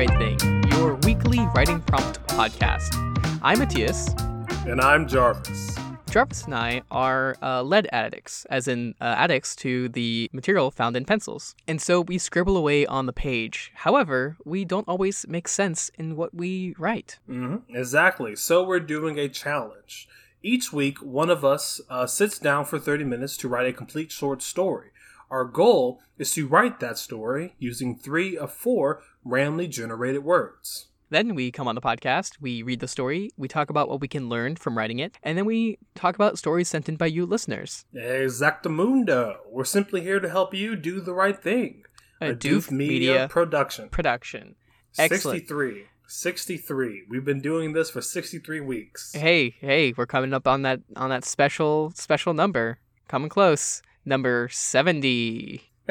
Right Thing, your weekly writing prompt podcast. I'm Matthias. And I'm Jarvis. Jarvis and I are uh, lead addicts, as in uh, addicts to the material found in pencils. And so we scribble away on the page. However, we don't always make sense in what we write. Mm-hmm. Exactly. So we're doing a challenge. Each week, one of us uh, sits down for 30 minutes to write a complete short story. Our goal is to write that story using three of four randomly generated words. Then we come on the podcast, we read the story, we talk about what we can learn from writing it, and then we talk about stories sent in by you listeners. Exactamundo. We're simply here to help you do the right thing. A A Doof Doof Media, Media production. Production. Excellent. 63. 63. We've been doing this for 63 weeks. Hey, hey, we're coming up on that on that special special number. Coming close. Number 70.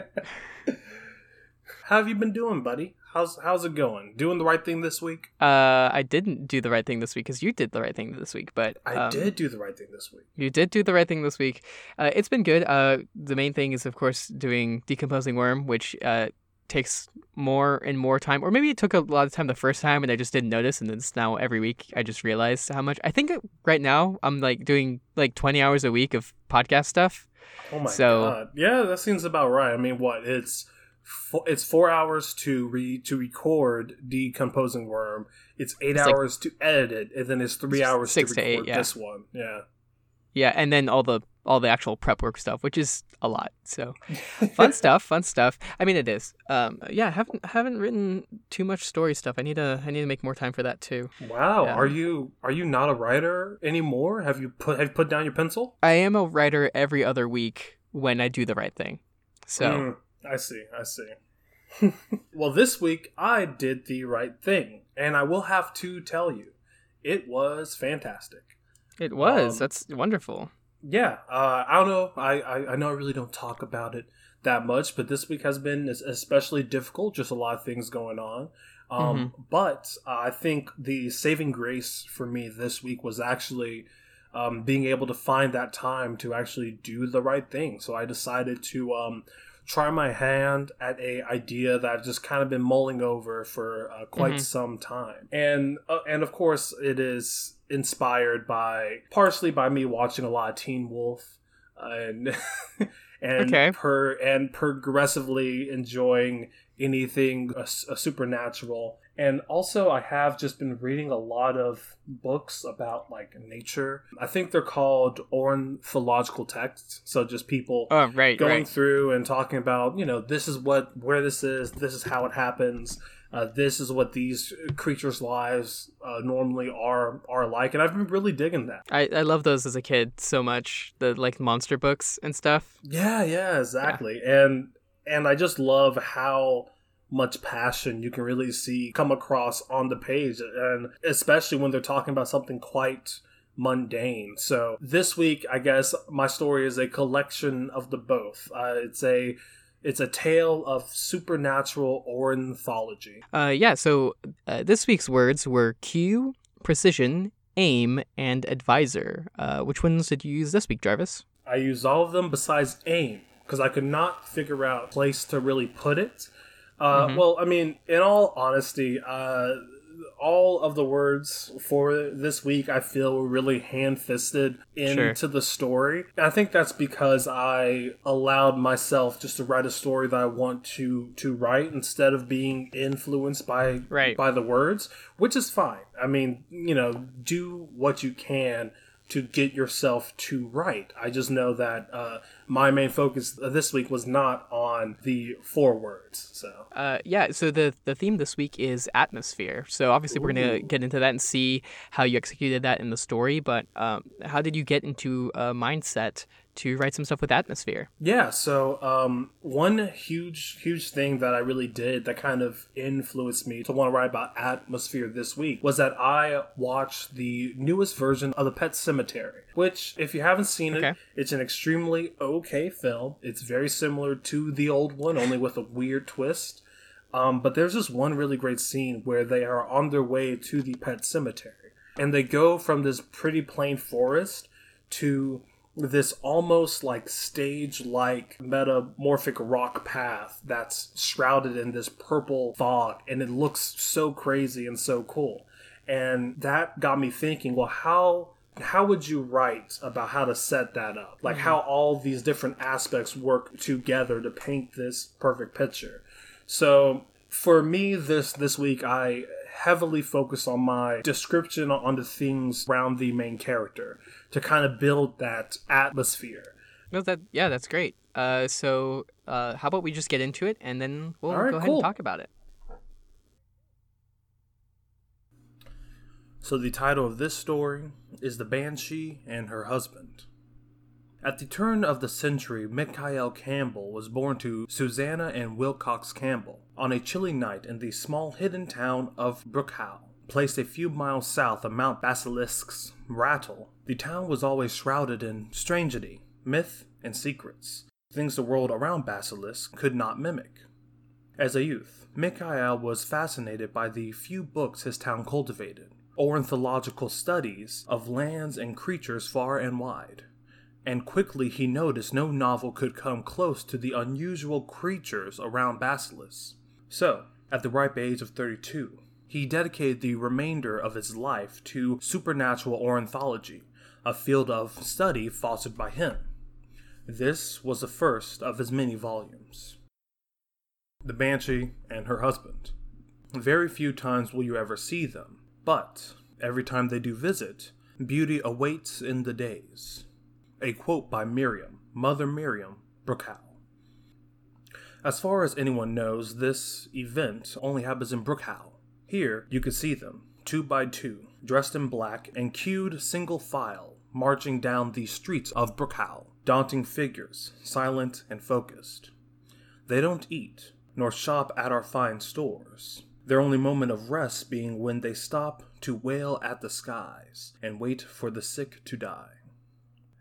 How have you been doing, buddy? How's how's it going? Doing the right thing this week? Uh I didn't do the right thing this week cuz you did the right thing this week, but I um, did do the right thing this week. You did do the right thing this week. Uh, it's been good. Uh, the main thing is, of course, doing decomposing worm, which uh, takes more and more time. Or maybe it took a lot of time the first time, and I just didn't notice. And it's now every week I just realized how much. I think right now I'm like doing like 20 hours a week of podcast stuff. Oh my So- god! Yeah, that seems about right. I mean, what it's fo- it's four hours to re to record decomposing worm. It's eight It's like- hours to edit it, and then it's three hours six to to eight, record yeah. this one. Yeah, Yeah, and then all the all the actual prep work stuff, which is a lot. So fun stuff, fun stuff. I mean, it is. Um, yeah, I haven't haven't written too much story stuff. I need to I need to make more time for that too. Wow, Yeah. are you are you not a writer anymore? Have you put have you put down your pencil? I am a writer every other week when I do the right thing. So Mm, I see, I see. well, this week I did the right thing, and I will have to tell you, it was fantastic. it was. um, That's wonderful. Yeah, uh, I don't know. I, I I know I really don't talk about it that much, but this week has been especially difficult. Just a lot of things going on. Um, But uh, I think the saving grace for me this week was actually um, being able to find that time to actually do the right thing. So I decided to um, try my hand at a idea that I've just kind of been mulling over for uh, quite Mhm. some time, and uh, and of course it is inspired by partially by me watching a lot of Teen Wolf, and and Okay. per and progressively enjoying anything uh, s- uh, supernatural. And also, I have just been reading a lot of books about like nature. I think they're called ornithological texts. So just people Oh, right, going right. through and talking about you know this is what where this is this is how it happens uh, this is what these creatures lives uh, normally are are like and i've been really digging that I, I love those as a kid so much. The like monster books and stuff. yeah yeah exactly and and i just love how much passion you can really see come across on the page and especially when they're talking about something quite mundane so this week i guess my story is a collection of the both uh, it's a it's a tale of supernatural ornithology Uh, yeah. So uh, this week's words were cue, precision, aim, and advisor. Uh, which ones did you use this week, Jarvis? I used all of them besides aim because I could not figure out a place to really put it. Uh, Mhm. Well, I mean, in all honesty, uh, all of the words for this week I feel were really hand fisted into Sure. the story. And I think that's because I allowed myself just to write a story that I want to to write instead of being influenced by Right. by the words, which is fine. I mean, you know, do what you can to get yourself to write. I just know that uh, my main focus this week was not on the four words. So Uh, yeah. So the the theme this week is atmosphere. So obviously we're gonna get into that and see how you executed that in the story. But um, how did you get into a mindset to write some stuff with atmosphere? yeah, so um, one huge huge thing that I really did that kind of influenced me to want to write about atmosphere this week was that I watched the newest version of the Pet Sematary. Which, if you haven't seen it, it's an extremely okay film. It's very similar to the old one, only with a weird twist. Um, but there's this one really great scene where they are on their way to the pet cemetery. And they go from this pretty plain forest to this almost like stage like metamorphic rock path that's shrouded in this purple fog and it looks so crazy and so cool and that got me thinking well how how would you write about how to set that up like mm-hmm. how all these different aspects work together to paint this perfect picture so for me this this week i heavily focused on my description on the things around the main character to kind of build that atmosphere. No, that yeah, that's great. Uh, so uh, how about we just get into it and then we'll right, go ahead cool. and talk about it. So the title of this story is The Banshee and Her Husband. At the turn of the century, Mikael Campbell was born to Susanna and Wilcox Campbell on a chilly night in the small hidden town of Brookhow, placed a few miles south of Mount Basilisk's Rattle. The town was always shrouded in strangity, myth, and secrets, things the world around Basilisk could not mimic. As a youth, Mikael was fascinated by the few books his town cultivated, ornithological studies of lands and creatures far and wide and quickly he noticed no novel could come close to the unusual creatures around Basilisk. So, at the ripe age of 32, he dedicated the remainder of his life to supernatural ornithology, a field of study fostered by him. This was the first of his many volumes. The Banshee and her husband. Very few times will you ever see them, but every time they do visit, beauty awaits in the days a quote by Miriam, Mother Miriam Brookhow. As far as anyone knows, this event only happens in Brookhow. Here, you can see them, two by two, dressed in black and queued single file, marching down the streets of Brookhow, daunting figures, silent and focused. They don't eat, nor shop at our fine stores. Their only moment of rest being when they stop to wail at the skies and wait for the sick to die.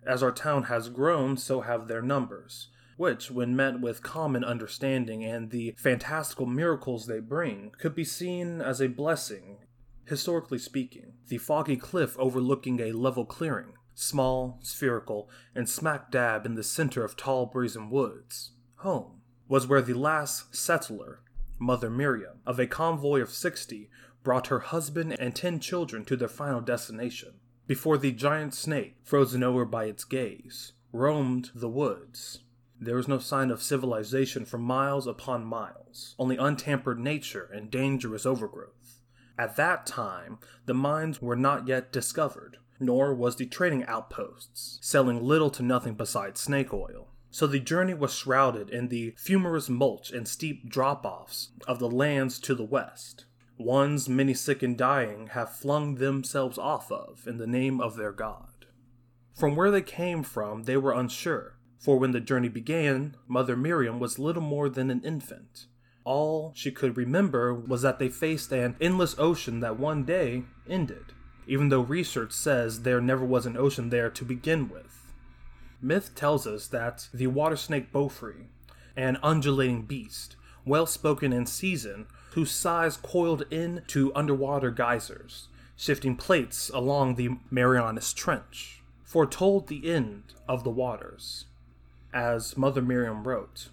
As our town has grown, so have their numbers, which, when met with common understanding and the fantastical miracles they bring, could be seen as a blessing. Historically speaking, the foggy cliff overlooking a level clearing, small, spherical, and smack dab in the center of tall brazen woods, home, was where the last settler, Mother Miriam, of a convoy of sixty, brought her husband and ten children to their final destination before the giant snake, frozen over by its gaze, roamed the woods. There was no sign of civilization for miles upon miles, only untampered nature and dangerous overgrowth. At that time, the mines were not yet discovered, nor was the trading outposts, selling little to nothing besides snake oil. So the journey was shrouded in the fumarous mulch and steep drop offs of the lands to the west ones many sick and dying have flung themselves off of in the name of their God. From where they came from, they were unsure, for when the journey began, Mother Miriam was little more than an infant. All she could remember was that they faced an endless ocean that one day ended, even though research says there never was an ocean there to begin with. Myth tells us that the water snake Bofri, an undulating beast, well spoken in season, whose size coiled into underwater geysers, shifting plates along the Marianas Trench, foretold the end of the waters. As Mother Miriam wrote,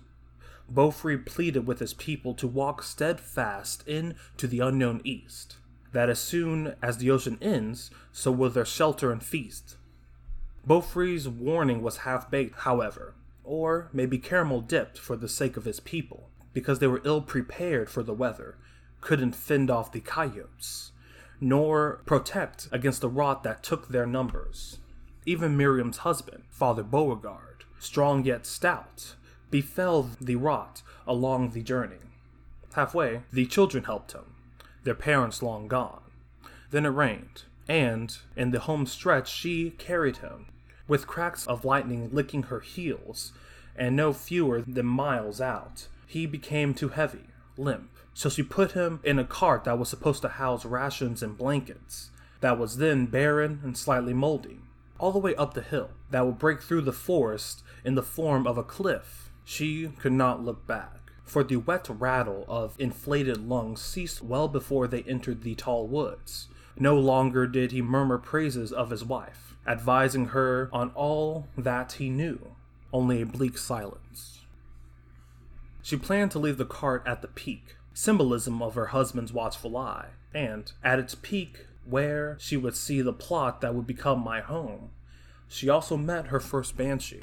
Bofri pleaded with his people to walk steadfast into the unknown east, that as soon as the ocean ends, so will their shelter and feast. Bofri's warning was half baked, however, or maybe caramel dipped for the sake of his people because they were ill prepared for the weather, couldn't fend off the coyotes, nor protect against the rot that took their numbers. Even Miriam's husband, Father Beauregard, strong yet stout, befell the rot along the journey. Halfway, the children helped him, their parents long gone. Then it rained, and in the home stretch she carried him, with cracks of lightning licking her heels, and no fewer than miles out, he became too heavy, limp. So she put him in a cart that was supposed to house rations and blankets, that was then barren and slightly moldy, all the way up the hill, that would break through the forest in the form of a cliff. She could not look back, for the wet rattle of inflated lungs ceased well before they entered the tall woods, No longer did he murmur praises of his wife, advising her on all that he knew, only a bleak silence. She planned to leave the cart at the peak, symbolism of her husband's watchful eye, and, at its peak, where she would see the plot that would become my home, she also met her first banshee.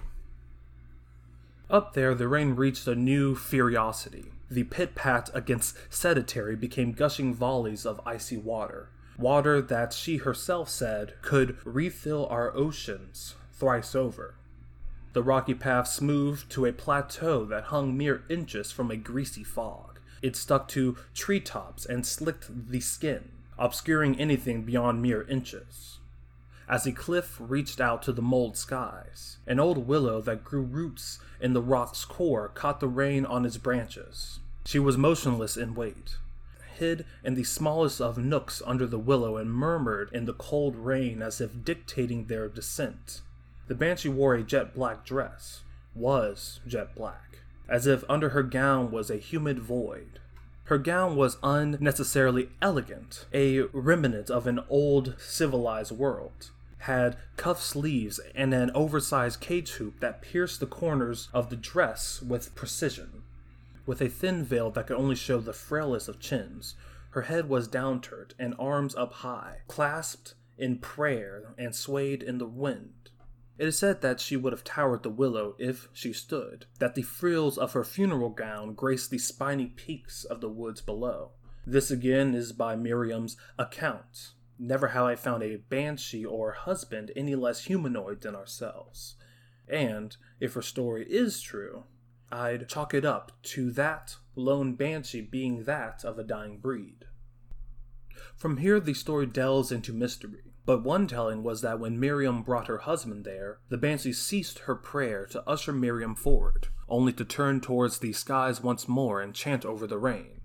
Up there, the rain reached a new furiosity. The pit pat against sedentary became gushing volleys of icy water. Water that she herself said could refill our oceans thrice over. The rocky path smoothed to a plateau that hung mere inches from a greasy fog. It stuck to treetops and slicked the skin, obscuring anything beyond mere inches as a cliff reached out to the mold skies. An old willow that grew roots in the rock's core caught the rain on its branches. She was motionless in wait, hid in the smallest of nooks under the willow and murmured in the cold rain as if dictating their descent. The banshee wore a jet black dress, was jet black, as if under her gown was a humid void. Her gown was unnecessarily elegant, a remnant of an old civilized world. Had cuff sleeves and an oversized cage hoop that pierced the corners of the dress with precision. With a thin veil that could only show the frailest of chins, her head was downturned and arms up high, clasped in prayer and swayed in the wind. It is said that she would have towered the willow if she stood, that the frills of her funeral gown graced the spiny peaks of the woods below. This again is by Miriam's account. Never have I found a banshee or husband any less humanoid than ourselves. And, if her story is true, I'd chalk it up to that lone banshee being that of a dying breed. From here, the story delves into mystery. But one telling was that when Miriam brought her husband there, the Banshee ceased her prayer to usher Miriam forward, only to turn towards the skies once more and chant over the rain.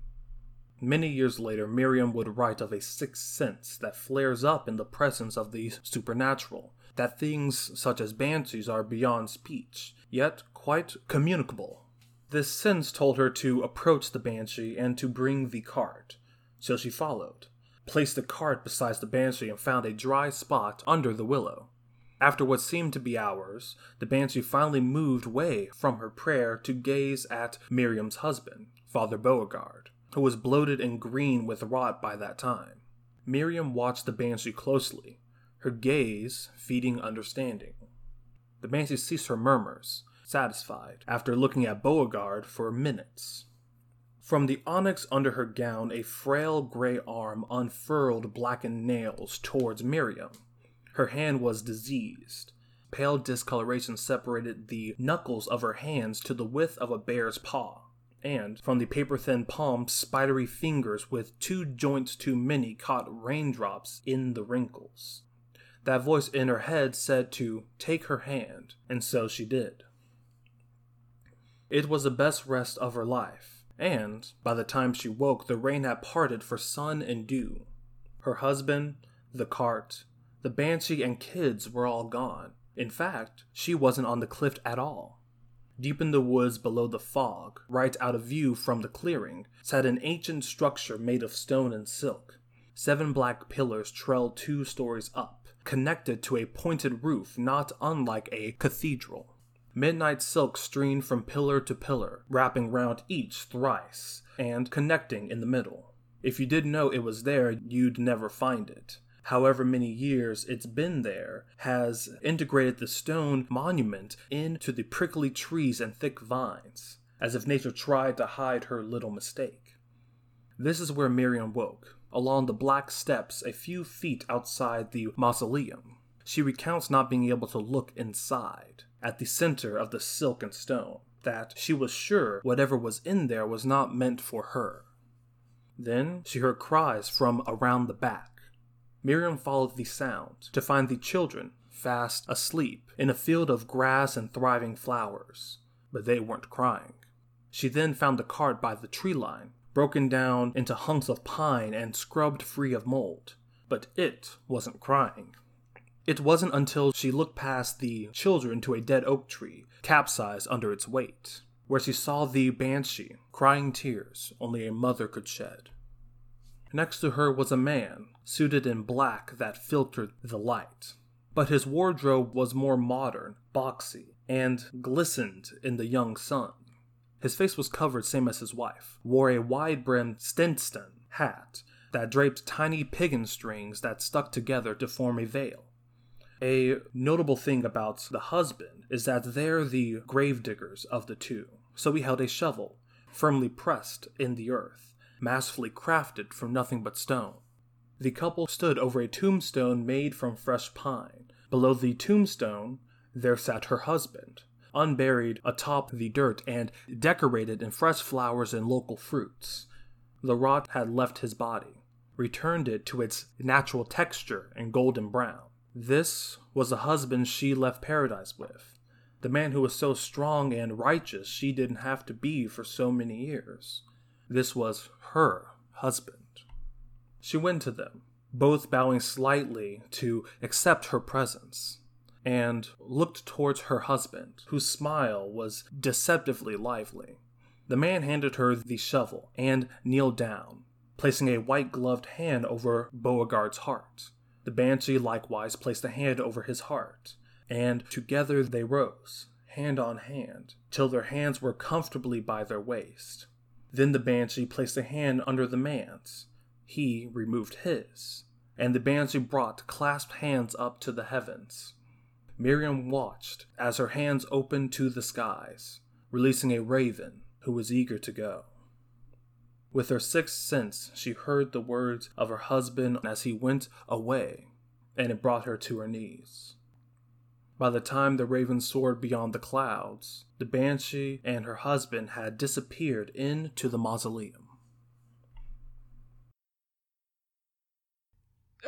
Many years later, Miriam would write of a sixth sense that flares up in the presence of the supernatural, that things such as banshees are beyond speech, yet quite communicable. This sense told her to approach the banshee and to bring the cart, so she followed placed the cart beside the banshee and found a dry spot under the willow. After what seemed to be hours, the banshee finally moved away from her prayer to gaze at Miriam's husband, Father Beauregard, who was bloated and green with rot by that time. Miriam watched the banshee closely, her gaze feeding understanding. The banshee ceased her murmurs, satisfied, after looking at Beauregard for minutes. From the onyx under her gown, a frail gray arm unfurled blackened nails towards Miriam. Her hand was diseased. Pale discoloration separated the knuckles of her hands to the width of a bear's paw, and from the paper thin palms, spidery fingers with two joints too many caught raindrops in the wrinkles. That voice in her head said to take her hand, and so she did. It was the best rest of her life and by the time she woke, the rain had parted for sun and dew. Her husband, the cart, the banshee, and kids were all gone. In fact, she wasn't on the cliff at all. Deep in the woods below the fog, right out of view from the clearing, sat an ancient structure made of stone and silk. Seven black pillars trailed two stories up, connected to a pointed roof not unlike a cathedral. Midnight silk streamed from pillar to pillar, wrapping round each thrice, and connecting in the middle. If you didn't know it was there, you'd never find it. However many years it's been there, has integrated the stone monument into the prickly trees and thick vines, as if nature tried to hide her little mistake. This is where Miriam woke, along the black steps a few feet outside the mausoleum. She recounts not being able to look inside at the center of the silk and stone, that she was sure whatever was in there was not meant for her. Then she heard cries from around the back. Miriam followed the sound to find the children fast asleep in a field of grass and thriving flowers, but they weren't crying. She then found the cart by the tree line, broken down into hunks of pine and scrubbed free of mold, but it wasn't crying. It wasn't until she looked past the children to a dead oak tree, capsized under its weight, where she saw the banshee crying tears only a mother could shed. Next to her was a man, suited in black that filtered the light. But his wardrobe was more modern, boxy, and glistened in the young sun. His face was covered same as his wife, wore a wide-brimmed Stetson hat that draped tiny piggin strings that stuck together to form a veil. A notable thing about the husband is that they're the gravediggers of the two, so he held a shovel, firmly pressed in the earth, masterfully crafted from nothing but stone. The couple stood over a tombstone made from fresh pine. Below the tombstone, there sat her husband, unburied atop the dirt and decorated in fresh flowers and local fruits. The rot had left his body, returned it to its natural texture and golden brown. This was the husband she left paradise with, the man who was so strong and righteous she didn't have to be for so many years. This was her husband. She went to them, both bowing slightly to accept her presence, and looked towards her husband, whose smile was deceptively lively. The man handed her the shovel and kneeled down, placing a white gloved hand over Beauregard's heart. The banshee likewise placed a hand over his heart, and together they rose, hand on hand, till their hands were comfortably by their waist. Then the banshee placed a hand under the man's. He removed his, and the banshee brought clasped hands up to the heavens. Miriam watched as her hands opened to the skies, releasing a raven who was eager to go. With her sixth sense, she heard the words of her husband as he went away, and it brought her to her knees. By the time the raven soared beyond the clouds, the banshee and her husband had disappeared into the mausoleum.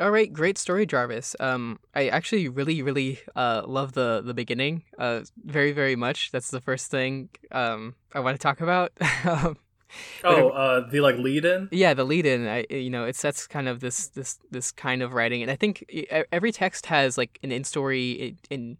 All right, great story, Jarvis. Um, I actually really, really uh love the the beginning. Uh, very, very much. That's the first thing um I want to talk about. oh, uh, the like lead in. Yeah, the lead in. I you know it sets kind of this this this kind of writing, and I think every text has like an in story in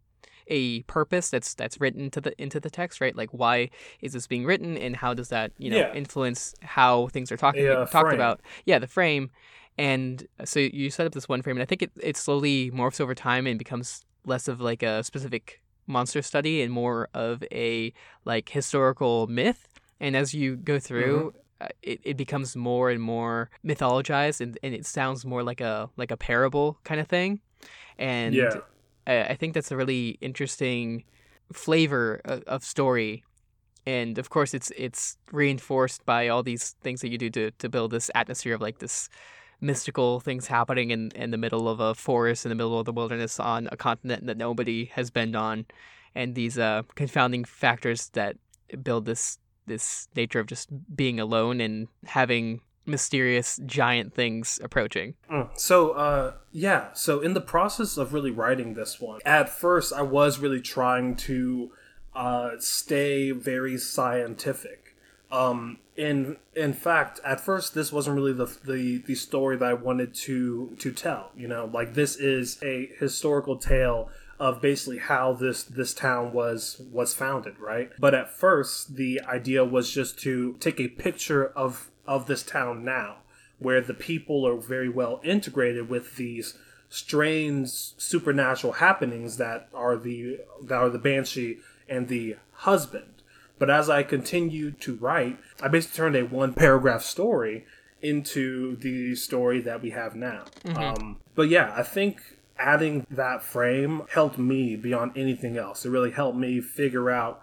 a purpose that's that's written to the into the text, right? Like why is this being written, and how does that you know yeah. influence how things are talking a, uh, talked frame. about? Yeah, the frame. And so you set up this one frame, and I think it, it slowly morphs over time and becomes less of like a specific monster study and more of a like historical myth. And as you go through, mm-hmm. uh, it, it becomes more and more mythologized, and, and it sounds more like a like a parable kind of thing. And yeah. I, I think that's a really interesting flavor of, of story and of course it's it's reinforced by all these things that you do to, to build this atmosphere of like this mystical things happening in, in the middle of a forest in the middle of the wilderness on a continent that nobody has been on and these uh, confounding factors that build this this nature of just being alone and having mysterious giant things approaching. Mm. So, uh, yeah. So, in the process of really writing this one, at first I was really trying to uh, stay very scientific um, in in fact, at first, this wasn't really the, the the story that I wanted to to tell. You know, like this is a historical tale of basically how this this town was was founded, right? But at first, the idea was just to take a picture of of this town now, where the people are very well integrated with these strange supernatural happenings that are the that are the banshee and the husband but as I continued to write, I basically turned a one paragraph story into the story that we have now. Mm-hmm. Um, but yeah, I think adding that frame helped me beyond anything else. It really helped me figure out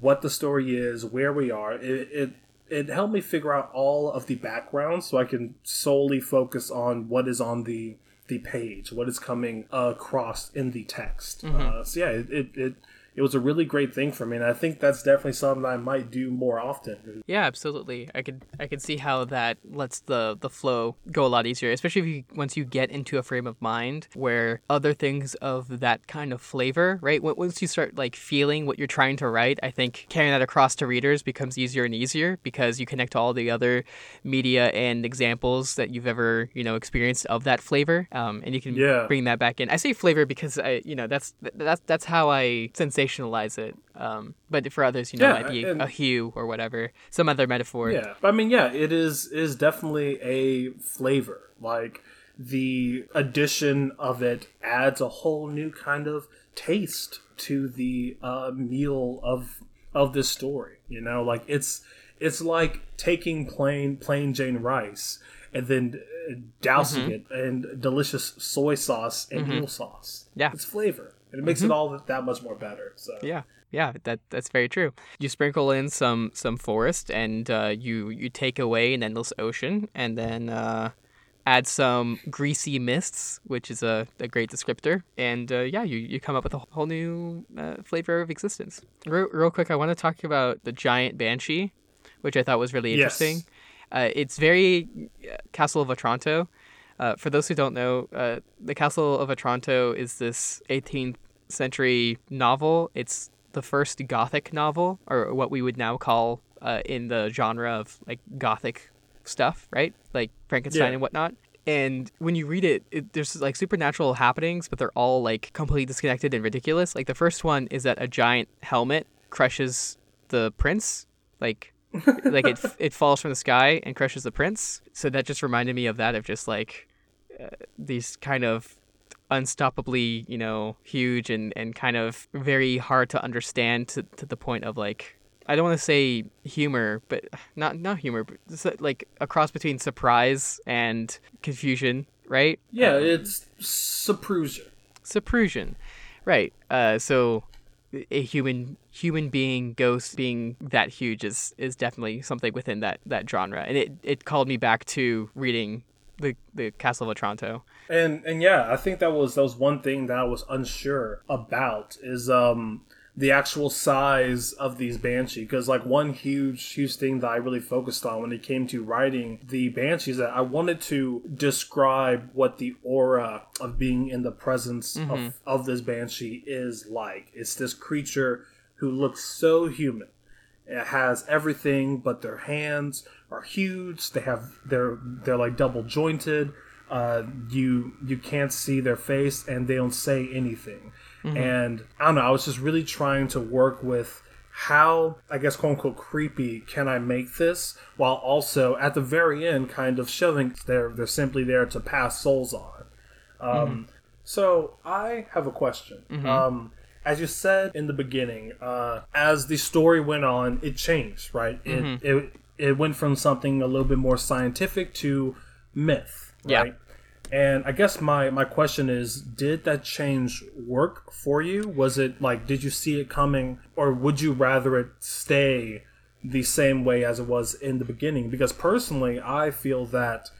what the story is, where we are. It, it it helped me figure out all of the background so I can solely focus on what is on the the page, what is coming across in the text. Mm-hmm. Uh, so yeah, it, it, it it was a really great thing for me and i think that's definitely something i might do more often. Yeah absolutely. I could i could see how that lets the the flow go a lot easier especially if you once you get into a frame of mind where other things of that kind of flavor right? Once you start like feeling what you're trying to write i think carrying that across to readers becomes easier and easier because you connect to all the other media and examples that you've ever you know experienced of that flavor um, and you can yeah. bring that back in. I say flavor because i you know that's that's that's how i sensationalize sensationalize it. Um, but for others, you know, Yeah, it might be and- a hue or whatever, some other metaphor. Yeah, I mean, yeah, it is is definitely a flavor. Like the addition of it adds a whole new kind of taste to the uh, meal of of this story. You know, like it's it's like taking plain plain Jane rice and then uh, dousing it in delicious soy sauce and eel sauce. Yeah. it's flavor, and it makes it all that much more better. So Yeah, yeah, that that's very true. You sprinkle in some some forest, and uh, you you take away an endless ocean, and then uh, add some greasy mists, which is a, a great descriptor, and uh, yeah, you, you come up with a whole new uh, flavor of existence. Real, real quick, I want to talk about the giant banshee, which I thought was really Yes. interesting. Uh, it's very uh, Castle of Otranto. Uh, for those who don't know, uh, the Castle of Otranto is this 18th century novel. It's the first Gothic novel, or what we would now call uh, in the genre of like Gothic stuff, right? Like Frankenstein Yeah. and whatnot. And when you read it, it, there's like supernatural happenings, but they're all like completely disconnected and ridiculous. Like the first one is that a giant helmet crushes the prince, like like it it falls from the sky and crushes the prince. So that just reminded me of that of just like these kind of unstoppably, you know, huge and and kind of very hard to understand to to the point of like I don't want to say humor, but not not humor, but like a cross between surprise and confusion, right? yeah, it's Saprusia. Saprusion, right? Uh, so a human human being ghost being that huge is is definitely something within that that genre, and it it called me back to reading the the Castle of Otranto. And and yeah, I think that was that was one thing that I was unsure about is um the actual size of these banshee because like one huge huge thing that I really focused on when it came to writing the banshees that I wanted to describe what the aura of being in the presence of, of this banshee is like. It's this creature who looks so human. It has everything, but their hands are huge. They have they're they're like double jointed. Uh, you you can't see their face, and they don't say anything. And I don't know. I was just really trying to work with how I guess quote unquote creepy can I make this, while also at the very end kind of showing they're they're simply there to pass souls on. Um, So I have a question. Um, as you said in the beginning, uh, as the story went on, it changed, right? It, it it went from something a little bit more scientific to myth, Yeah. right? And I guess my my question is, did that change work for you? Was it like, did you see it coming, or would you rather it stay the same way as it was in the beginning? Because personally, I feel that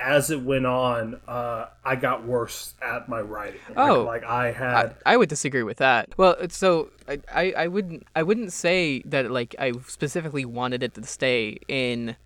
as it went on, uh, I got worse at my writing. Oh. like, I I, had. I would disagree with that. Well, so I, I, I wouldn't I wouldn't say that like I specifically wanted it to stay in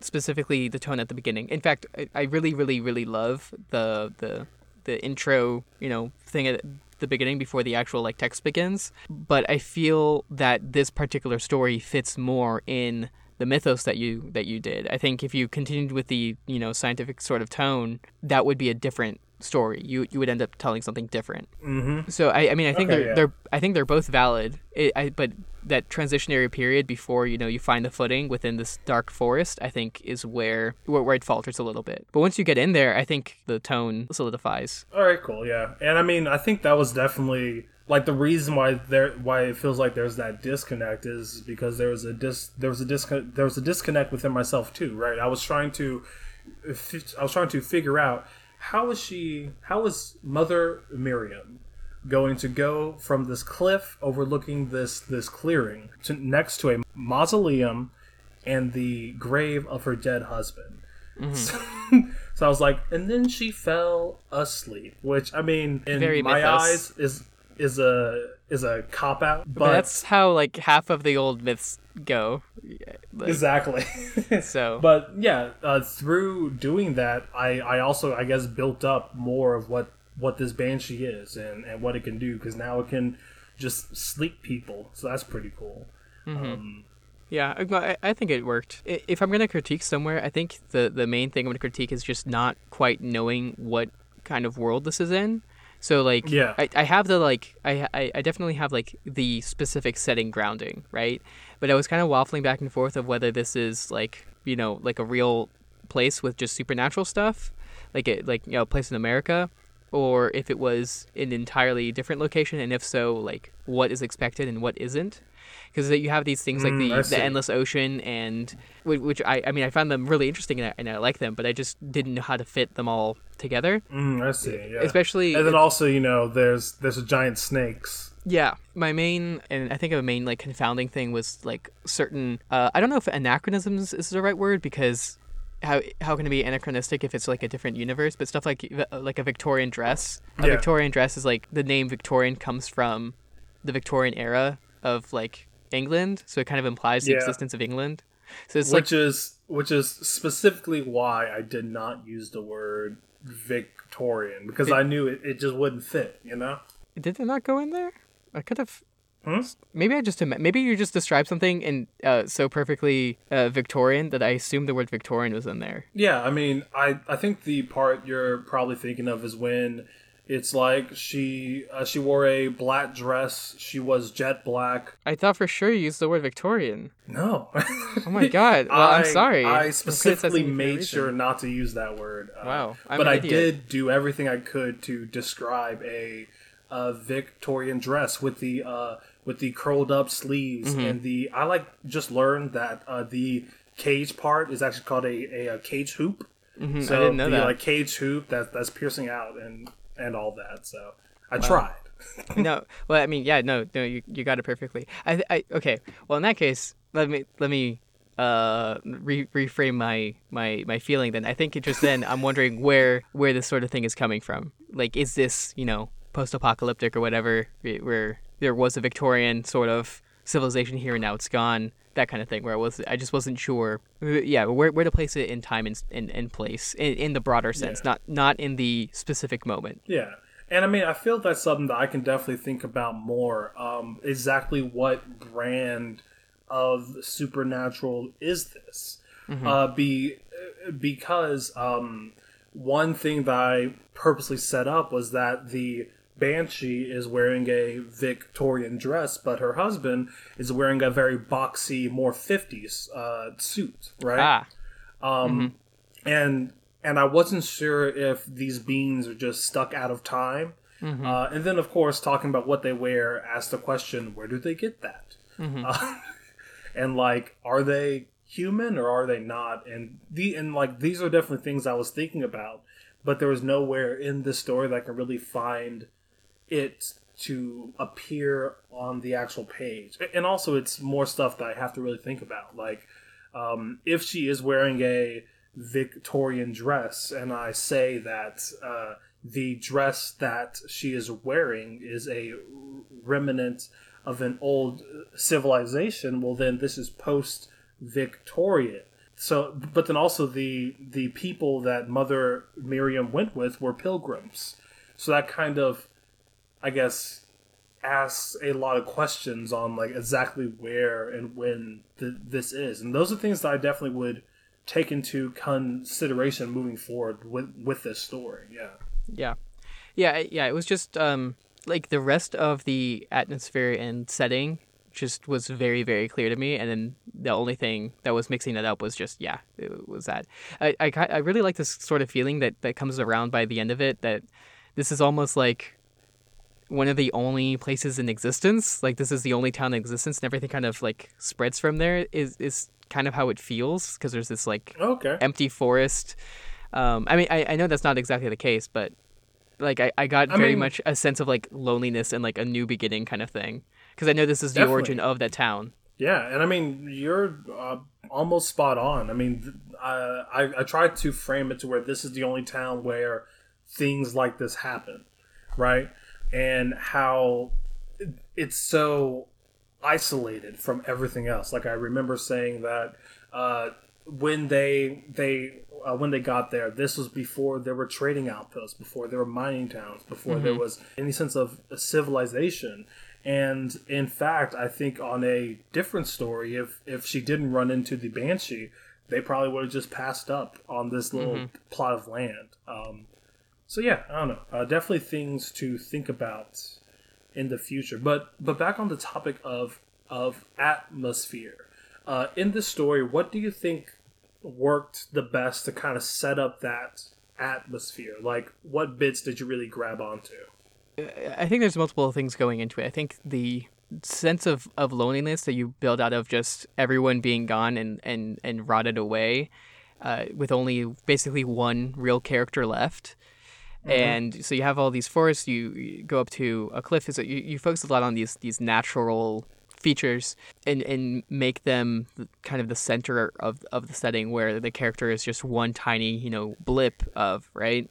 specifically the tone at the beginning. In fact, I, I really really really love the the the intro you know thing at the beginning before the actual like text begins. But I feel that this particular story fits more in the mythos that you that you did. I think if you continued with the you know scientific sort of tone, that would be a different story. You you would end up telling something different. hmm So I, I mean I think Okay, they're, yeah. they're I think they're both valid. It, I, but that transitionary period before you know you find the footing within this dark forest, I think is where, where where it falters a little bit. But once you get in there, I think the tone solidifies. All right, cool, yeah. And I mean, I think that was definitely like the reason why there why it feels like there's that disconnect is because there was a dis there was a disconnect there was a disconnect within myself too, right? I was trying to I was trying to figure out how is she how is Mother Miriam going to go from this cliff overlooking this this clearing to next to a mausoleum and the grave of her dead husband. Mm-hmm. So, so I was like, and then she fell asleep, which I mean, in Very my mythos. eyes is is a is a cop out, but, But that's how like half of the old myths go. Like, exactly. So but yeah, uh, through doing that, I I also I guess built up more of what what this banshee is and and what it can do because now it can just sleep people, so that's pretty cool. Um, Yeah, I- I, I think it worked. If I'm gonna critique somewhere, I think the the main thing I'm gonna critique is just not quite knowing what kind of world this is in. So like, Yeah. I, I have the like, I, I I definitely have like the specific setting grounding, right? But I was kind of waffling back and forth of whether this is like, you know, like a real place with just supernatural stuff, like it, like you know, a place in America, or if it was an entirely different location, and if so, like what is expected and what isn't. Because you have these things like Mm, the, the endless ocean and which I, I mean I found them really interesting and I, and I like them, but I just didn't know how to fit them all together. Mm, I see. Yeah. Especially and then also, you know, there's there's a giant snakes. Yeah, my main and I think a main like confounding thing was like certain. Uh, I don't know if anachronisms is the right word because how how can it be anachronistic if it's like a different universe? But stuff like like a Victorian dress. A Yeah. Victorian dress is like the name Victorian comes from the Victorian era of like England, so it kind of implies the Yeah. existence of England. So it's like which is which is specifically why I did not use the word Victorian because I knew it, it just wouldn't fit. You know. did it not go in there? I could have. Hmm? Maybe I just maybe you just described something in uh, so perfectly uh, Victorian that I assumed the word Victorian was in there. Yeah, I mean, I I think the part you're probably thinking of is when it's like she uh, she wore a black dress. She was jet black. I thought for sure you used the word Victorian. No. Oh my god! Well, I'm sorry. I specifically criticizing you for a made sure not to use that word. Uh, Wow, I'm but I idiot. did do everything I could to describe a, a Victorian dress with the uh, with the curled up sleeves Mm-hmm. and the. I like just learned that uh, the cage part is actually called a, a, a cage hoop. Mhm, So I didn't know the that. like cage hoop that that's piercing out and and all that. So I tried. no, well, I mean, yeah, no, no, you, you got it perfectly. I, I, okay. Well, in that case, let me let me uh re- reframe my my my feeling. Then I think it just then I'm wondering where where this sort of thing is coming from. Like, is this you know post-apocalyptic or whatever, where there was a Victorian sort of civilization here and now it's gone. That kind of thing, where I was, I just wasn't sure. Yeah, where, where to place it in time and in, in place, in, in the broader sense, Yeah. not not in the specific moment. Yeah. And I mean, I feel that's something that I can definitely think about more. Um, exactly what brand of supernatural is this? Uh, be because um, one thing that I purposely set up was that the Banshee is wearing a Victorian dress, but her husband is wearing a very boxy, more fifties uh, suit, right? Ah, Um, and and I wasn't sure if these beings are just stuck out of time. Uh, and then, of course, talking about what they wear, asked the question, where do they get that? Uh, and like, are they human or are they not? And the and like these are definitely things I was thinking about, but there was nowhere in this story that I could really find it to appear on the actual page. And also, it's more stuff that I have to really think about, like um, if she is wearing a Victorian dress, and I say that uh, the dress that she is wearing is a remnant of an old civilization, well, then this is post Victorian. So, but then also the the people that Mother Miriam went with were pilgrims. So that kind of, I guess, asks a lot of questions on like exactly where and when th- this is, and those are things that I definitely would take into consideration moving forward with with this story. Yeah. Yeah, yeah, yeah. It was just um like the rest of the atmosphere and setting just was very very clear to me, and then the only thing that was mixing it up was just yeah, it was that. I I, I really like this sort of feeling that that comes around by the end of it that this is almost like one of the only places in existence. Like this is the only town in existence, and everything kind of like spreads from there. Is is kind of how it feels because there's this like Okay. empty forest. Um, I mean, I, I know that's not exactly the case, but like I, I got I very mean- much a sense of like loneliness and like a new beginning kind of thing because I know this is the origin of that town. Yeah, and I mean you're uh, almost spot on. I mean, th- uh, I I tried to frame it to where this is the only town where things like this happen, right? And how it's so isolated from everything else. Like I remember saying that uh, when they they uh, when they got there, this was before there were trading outposts, before there were mining towns, before there was any sense of civilization. And in fact, I think on a different story, if if she didn't run into the banshee, they probably would have just passed up on this little plot of land. Um, so yeah, I don't know. Uh, definitely things to think about in the future. But but back on the topic of of atmosphere. Uh, in this story, what do you think worked the best to kind of set up that atmosphere? Like, what bits did you really grab onto? I think there's multiple things going into it. I think the sense of, of loneliness that you build out of just everyone being gone and, and, and rotted away uh, with only basically one real character left. Mm-hmm. And so you have all these forests. You, you go up to a cliff. Is you, you focus a lot on these these natural features and and make them kind of the center of of the setting where the character is just one tiny you know blip of right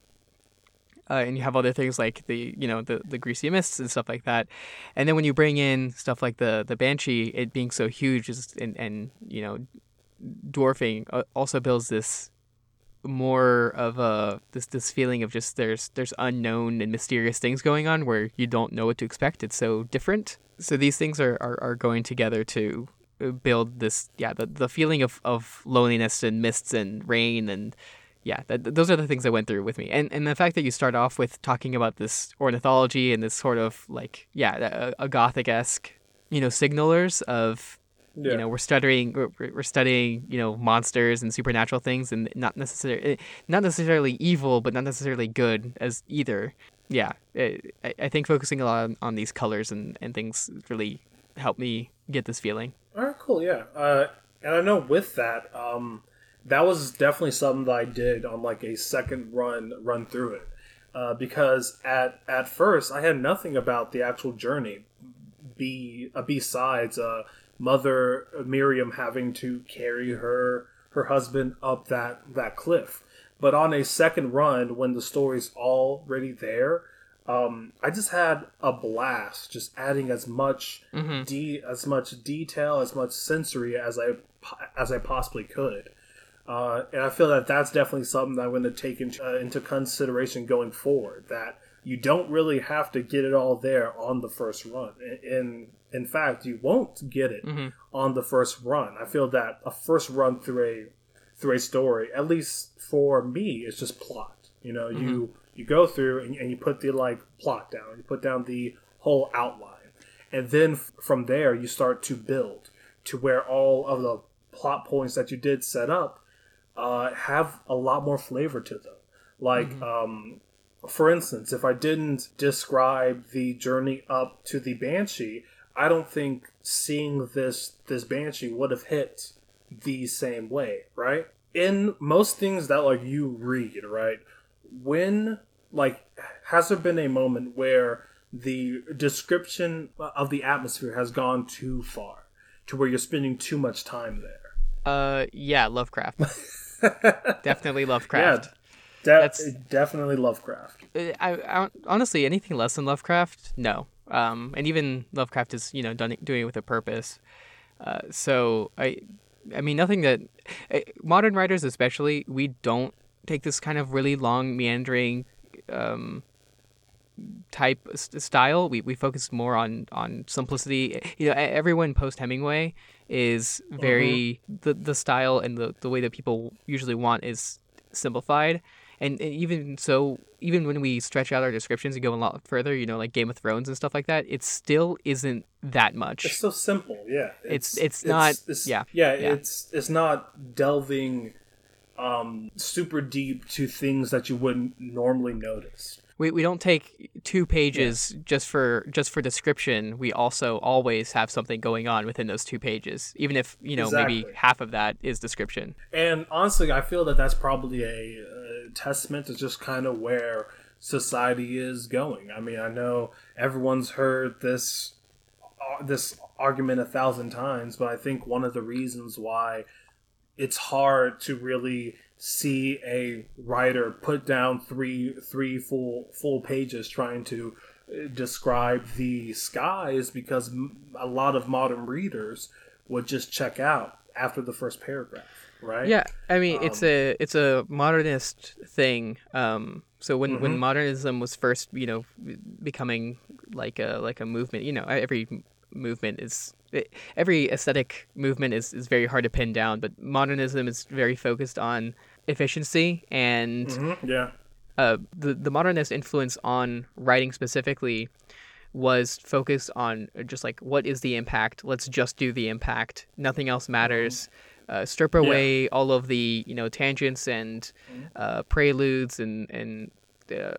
uh, and you have other things like the you know the the greasy mists and stuff like that and then when you bring in stuff like the the banshee it being so huge is, and and you know dwarfing uh, also builds this more of a this this feeling of just there's there's unknown and mysterious things going on where you don't know what to expect. It's so different. So these things are, are, are going together to uh, build this yeah the, the feeling of, of loneliness and mists and rain and yeah that, those are the things that went through with me. And and the fact that you start off with talking about this ornithology and this sort of like yeah a, a gothic-esque you know signalers of yeah. you know we're studying we're, we're, studying you know monsters and supernatural things and not necessarily not necessarily evil but not necessarily good as either yeah, it, I, I think focusing a lot on, on, these colors and, and things really helped me get this feeling. All right, cool, yeah. Uh, and I know with that, um, that was definitely something that I did on like a second run run through it. Uh, because at at first I had nothing about the actual journey, be uh, besides uh, Mother Miriam having to carry her her husband up that that cliff. But on a second run, when the story's already there, um, I just had a blast, just adding as much mm-hmm. de- as much detail, as much sensory as I as I possibly could. Uh, and I feel that that's definitely something that I'm going to take into, uh, into consideration going forward. That you don't really have to get it all there on the first run. In in fact, you won't get it mm-hmm. on the first run. I feel that a first run through a through a story, at least for me, is just plot. You know, mm-hmm. you you go through and, and, you put the like plot down, you put down the whole outline, and then f- from there you start to build to where all of the plot points that you did set up uh, have a lot more flavor to them. Like, mm-hmm. um, for instance, if I didn't describe the journey up to the Banshee, I don't think seeing this this Banshee would have hit the same way, right? In most things that like you read, right? When like has there been a moment where the description of the atmosphere has gone too far to where you're spending too much time there? Uh yeah, Lovecraft. definitely Lovecraft. Yeah. De- That's definitely Lovecraft. Uh, I, I, honestly anything less than Lovecraft, no. Um, and even Lovecraft is you know done, doing it with a purpose. Uh, so I I mean, nothing that eh, modern writers, especially, we don't take this kind of really long, meandering um, type style. We we focus more on on simplicity. You know, everyone post Hemingway is very mm-hmm. the the style and the the way that people usually want is simplified and, even so, even when we stretch out our descriptions and go a lot further, you know, like Game of Thrones and stuff like that, it still isn't that much. It's so simple, yeah. It's it's, it's not it's, yeah, yeah yeah it's it's not delving um, super deep to things that you wouldn't normally notice. We, we don't take two pages yeah. just for just for description. We also always have something going on within those two pages, even if you know exactly. maybe half of that is description. And honestly, I feel that that's probably a, a testament to just kind of where society is going. I mean, I know everyone's heard this uh, this argument a thousand times, but I think one of the reasons why it's hard to really see a writer put down three three full full pages trying to uh, describe the skies because a lot of modern readers would just check out after the first paragraph right yeah i mean um, it's a it's a modernist thing um so when mm-hmm. when modernism was first you know becoming like a like a movement you know every movement is every aesthetic movement is, is very hard to pin down but modernism is very focused on efficiency and mm-hmm. yeah. uh, the the modernist influence on writing specifically was focused on just like what is the impact? Let's just do the impact. Nothing else matters. Uh, strip away yeah. all of the you know tangents and uh, preludes and and uh,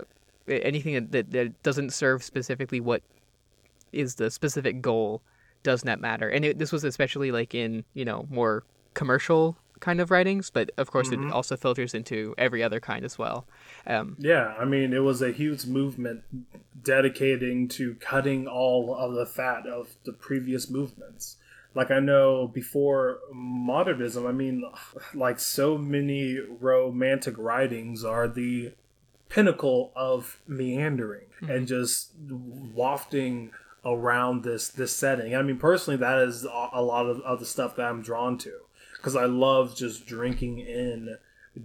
anything that, that doesn't serve specifically what is the specific goal does not matter. And it, this was especially like in you know more commercial kind of writings but of course mm-hmm. it also filters into every other kind as well um, yeah i mean it was a huge movement dedicating to cutting all of the fat of the previous movements like I know before modernism, I mean, like so many romantic writings are the pinnacle of meandering mm-hmm. and just wafting around this this setting. I mean, personally, that is a lot of, of the stuff that I'm drawn to because I love just drinking in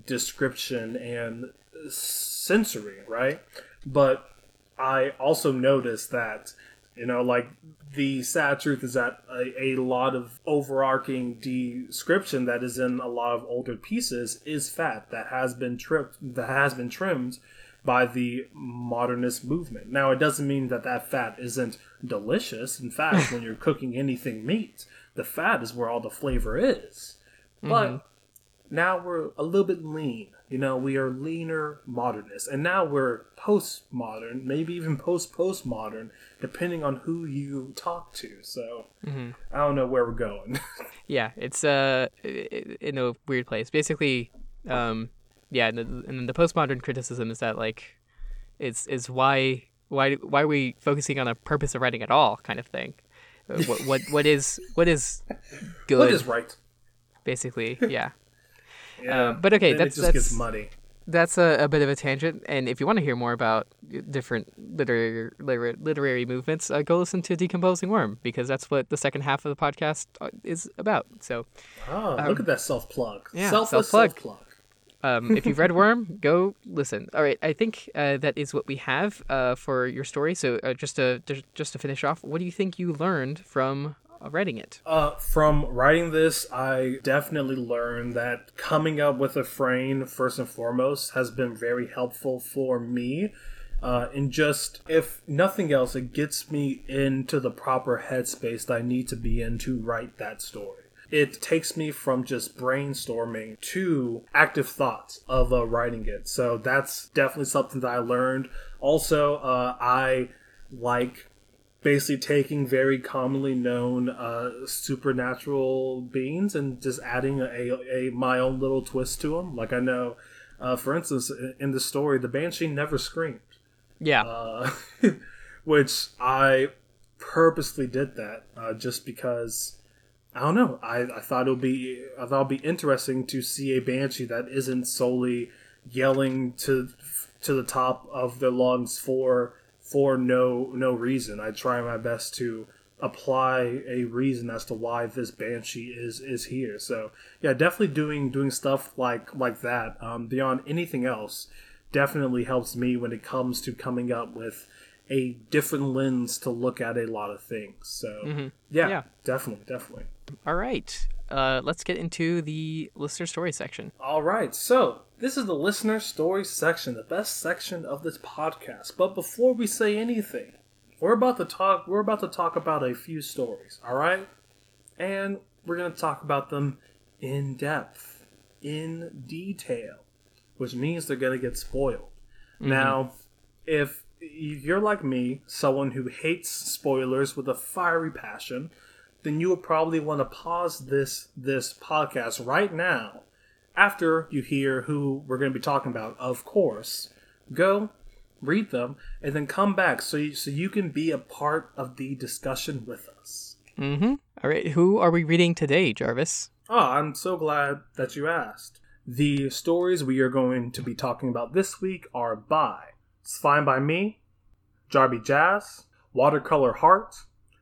description and sensory, right? But I also noticed that you know, like the sad truth is that a, a, lot of overarching description that is in a lot of older pieces is fat that has been tripped that has been trimmed by the modernist movement. Now, it doesn't mean that that fat isn't delicious. In fact, when you're cooking anything meat, the fat is where all the flavor is. Mm-hmm. But now we're a little bit lean. You know, we are leaner modernists, and now we're postmodern, maybe even post postmodern, depending on who you talk to. So mm-hmm. I don't know where we're going. yeah, it's uh in a weird place. Basically, um, yeah, and the, and the postmodern criticism is that like, it's is why why why are we focusing on a purpose of writing at all, kind of thing. Uh, what what what is what is good? What is right? Basically, yeah. Yeah, um, but okay, that's it just that's, gets muddy. That's a, a bit of a tangent, and if you want to hear more about different literary literary movements, uh, go listen to Decomposing Worm because that's what the second half of the podcast uh, is about. So, oh, um, look at that self plug, yeah, self plug. Um, if you've read Worm, go listen. All right, I think uh, that is what we have uh, for your story. So uh, just to just to finish off, what do you think you learned from writing it? Uh, from writing this, I definitely learned that coming up with a frame, first and foremost, has been very helpful for me. Uh, and just, if nothing else, it gets me into the proper headspace that I need to be in to write that story. It takes me from just brainstorming to active thoughts of uh, writing it. So that's definitely something that I learned. Also, uh, I like basically taking very commonly known uh, supernatural beings and just adding a, a, my own little twist to them. Like I know, uh, for instance, in the story, the banshee never screamed. Yeah, uh, which I purposely did that uh, just because I don't know. I, I thought it would be I thought it'd be interesting to see a banshee that isn't solely yelling to to the top of their lungs for for no no reason. I try my best to apply a reason as to why this banshee is is here. So yeah, definitely doing doing stuff like like that um, beyond anything else definitely helps me when it comes to coming up with a different lens to look at a lot of things. So mm-hmm. yeah, yeah, definitely, definitely. All right, uh, let's get into the listener story section. All right, so this is the listener story section, the best section of this podcast. But before we say anything, we're about to talk we're about to talk about a few stories, all right? And we're going to talk about them in depth, in detail, which means they're going to get spoiled. Mm-hmm. Now, if you're like me, someone who hates spoilers with a fiery passion, then you would probably want to pause this this podcast right now after you hear who we're going to be talking about, of course, go read them and then come back so you, so you can be a part of the discussion with us. Mm-hmm. All right. Who are we reading today, Jarvis? Oh, I'm so glad that you asked. The stories we are going to be talking about this week are by It's Fine by Me, Jarby Jazz, Watercolor Heart,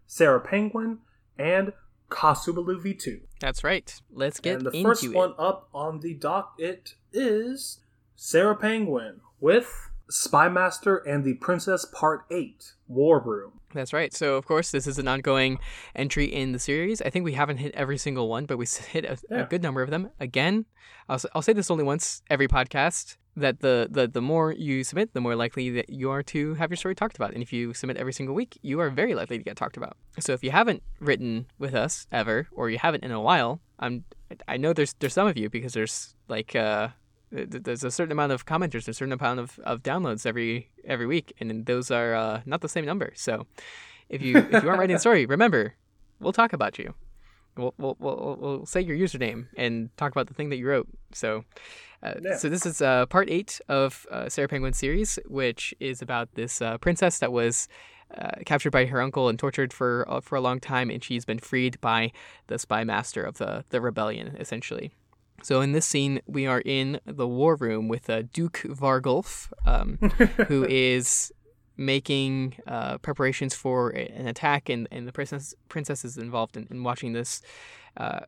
Sarah Penguin, and Kasubalu V2. That's right. Let's get and the first it. one up on the docket is Sarah Penguin with Spymaster and the Princess Part 8 War Room. That's right. So, of course, this is an ongoing entry in the series. I think we haven't hit every single one, but we hit a, yeah. a good number of them. Again, I'll, I'll say this only once every podcast. That the, the the more you submit, the more likely that you are to have your story talked about. And if you submit every single week, you are very likely to get talked about. So if you haven't written with us ever, or you haven't in a while, I'm I know there's there's some of you because there's like uh, there's a certain amount of commenters, a certain amount of, of downloads every every week, and those are uh, not the same number. So if you if you aren't writing a story, remember, we'll talk about you. We'll, we'll, we'll, we'll say your username and talk about the thing that you wrote. So, uh, yeah. so this is uh, part eight of uh, Sarah Penguin's series, which is about this uh, princess that was uh, captured by her uncle and tortured for uh, for a long time, and she's been freed by the spy master of the the rebellion, essentially. So in this scene, we are in the war room with uh, Duke Vargulf, um, who is making uh, preparations for an attack, and, and the princess princess is involved in, in watching this. Uh,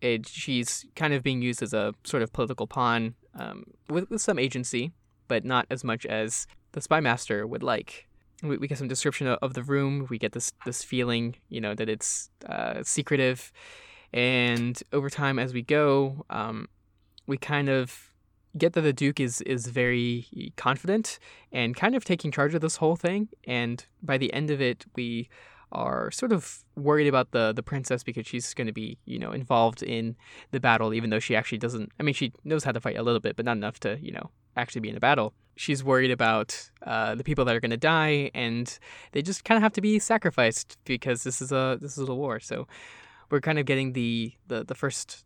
it, she's kind of being used as a sort of political pawn um, with, with some agency, but not as much as the spy master would like. We, we get some description of, the room. We get this this feeling, you know, that it's uh, secretive and over time, as we go, um, we kind of get that the Duke is is very confident and kind of taking charge of this whole thing. And by the end of it, we are sort of worried about the the princess because she's going to be you know involved in the battle, even though she actually doesn't. I mean, she knows how to fight a little bit, but not enough to you know actually be in a battle. She's worried about uh, the people that are going to die, and they just kind of have to be sacrificed because this is a this is a war. So we're kind of getting the the, the first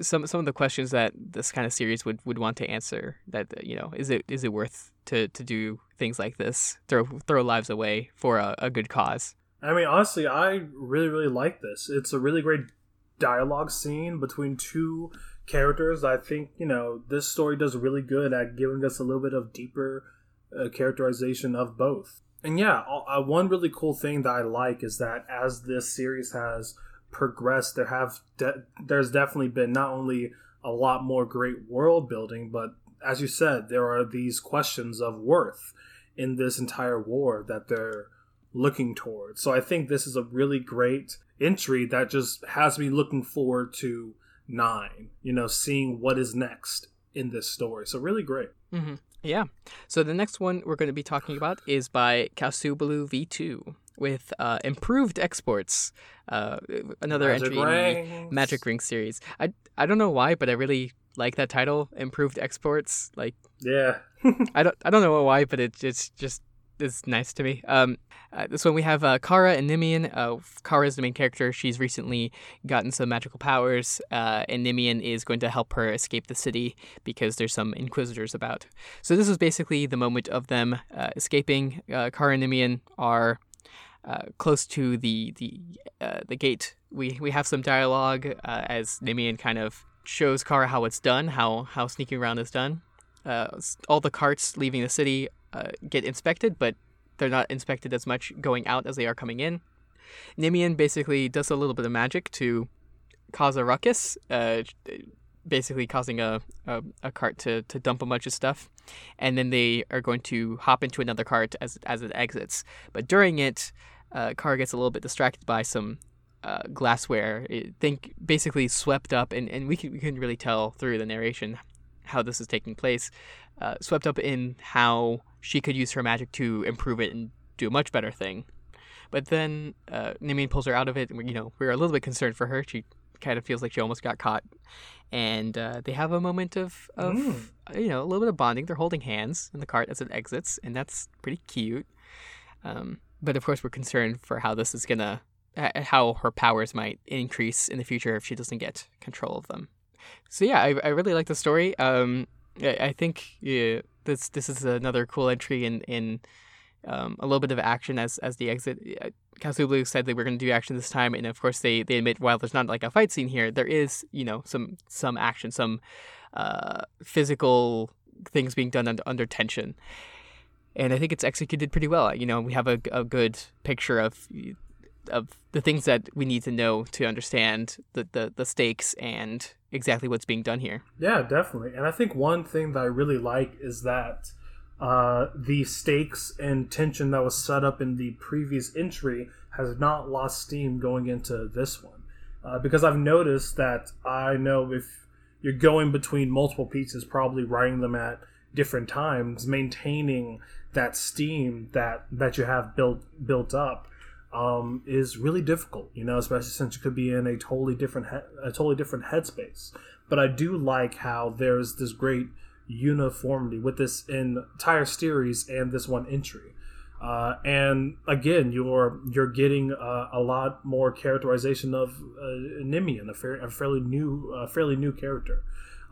some some of the questions that this kind of series would, would want to answer that you know is it is it worth to, to do things like this throw throw lives away for a, a good cause? I mean honestly i really really like this. It's a really great dialogue scene between two characters i think you know this story does really good at giving us a little bit of deeper uh, characterization of both. And yeah uh, one really cool thing that i like is that as this series has progressed, there have de- there's definitely been not only a lot more great world building, but as you said, there are these questions of worth in this entire war that they're looking towards. So I think this is a really great entry that just has me looking forward to nine. You know, seeing what is next in this story. So really great. Mm-hmm. Yeah. So the next one we're going to be talking about is by Kasublu V2 with uh, improved exports. Uh, another Magic entry Rings. in the Magic Ring series. I I don't know why, but I really like that title, improved exports. Like yeah, I don't I don't know why, but it, it's just is nice to me. Um, uh, this one we have uh, Kara and Nimian. Uh, Kara is the main character. She's recently gotten some magical powers, uh, and Nimian is going to help her escape the city because there's some Inquisitors about. So this is basically the moment of them uh, escaping. Uh, Kara and Nimian are uh, close to the the uh, the gate. We we have some dialogue uh, as Nimian kind of shows Kara how it's done, how how sneaking around is done. Uh, all the carts leaving the city uh, get inspected, but they're not inspected as much going out as they are coming in. Nimian basically does a little bit of magic to cause a ruckus, basically causing a, a, a, cart to, to dump a bunch of stuff. And then they are going to hop into another cart as, as it exits. But during it, uh, Kara gets a little bit distracted by some uh, glassware. It, think basically swept up, and, and we can we can really tell through the narration how this is taking place. Uh, swept up in how she could use her magic to improve it and do a much better thing. But then uh, pulls her out of it, and you know we're a little bit concerned for her. She kind of feels like she almost got caught, and uh, they have a moment of of mm. you know a little bit of bonding. They're holding hands in the cart as it exits, and that's pretty cute. Um, but of course, we're concerned for how this is gonna, how her powers might increase in the future if she doesn't get control of them. So yeah, I, I really like the story. Um, I, I think yeah, this this is another cool entry in in um, a little bit of action as as the exit. Kasublu said they were going to do action this time, and of course they they admit while there's not like a fight scene here, there is you know some some action, some uh, physical things being done under, under tension and I think it's executed pretty well. You know, we have a, a good picture of of the things that we need to know to understand the, the, the stakes and exactly what's being done here. Yeah, definitely. And I think one thing that I really like is that uh, the stakes and tension that was set up in the previous entry has not lost steam going into this one. Uh, because I've noticed that I know if you're going between multiple pieces, probably writing them at different times, maintaining that steam that that you have built built up um, is really difficult. You know, especially since you could be in a totally different he- a totally different headspace. But I do like how there's this great uniformity with this entire series and this one entry. Uh, and again, you're you're getting uh, a lot more characterization of uh, Nimian, a, fa- a fairly new, uh, fairly new character.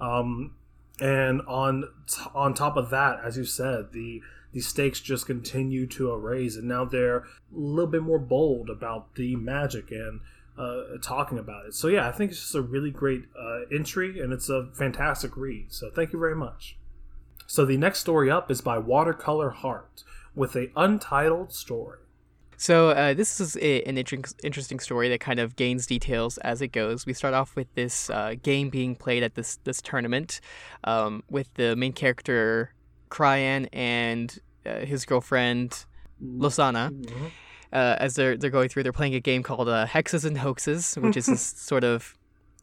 Um, and on t- on top of that, as you said, the the stakes just continue to raise, and now they're a little bit more bold about the magic and uh, talking about it. So yeah, I think it's just a really great uh, entry, and it's a fantastic read. So thank you very much. So the next story up is by Watercolor Heart with a untitled story. So uh, this is a, an inter- interesting story that kind of gains details as it goes. We start off with this uh, game being played at this this tournament, um, with the main character Cryan and uh, his girlfriend Losana. Mm-hmm. Uh, as they're they're going through, they're playing a game called uh, Hexes and Hoaxes, which is this sort of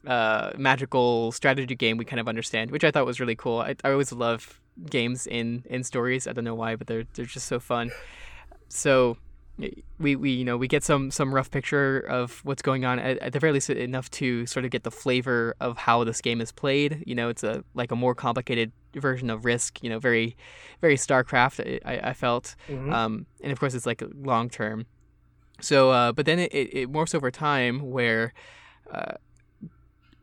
uh, magical strategy game we kind of understand, which I thought was really cool. I, I always love games in in stories. I don't know why, but they're they're just so fun. So we, we you know we get some some rough picture of what's going on. At, at, the very least enough to sort of get the flavor of how this game is played. You know it's a like a more complicated version of risk you know very very starcraft i, I felt. Mhm. um, and of course it's like long term so uh, but then it, it, it morphs over time where uh,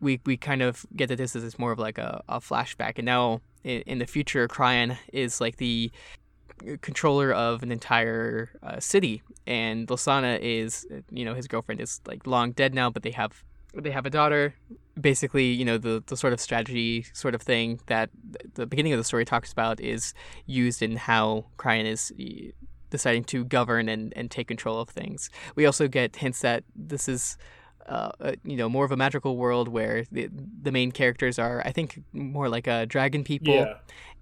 we we kind of get that this is more of like a, a flashback. And now in, in the future Cryan is like the controller of an entire uh, city and Losana is you know his girlfriend is like long dead now but they have they have a daughter. Basically you know the the sort of strategy sort of thing that the beginning of the story talks about is used in how Cryan is deciding to govern and, and take control of things. We also get hints that this is uh, uh, you know more of a magical world where the the main characters are I think more like a dragon people. Yeah.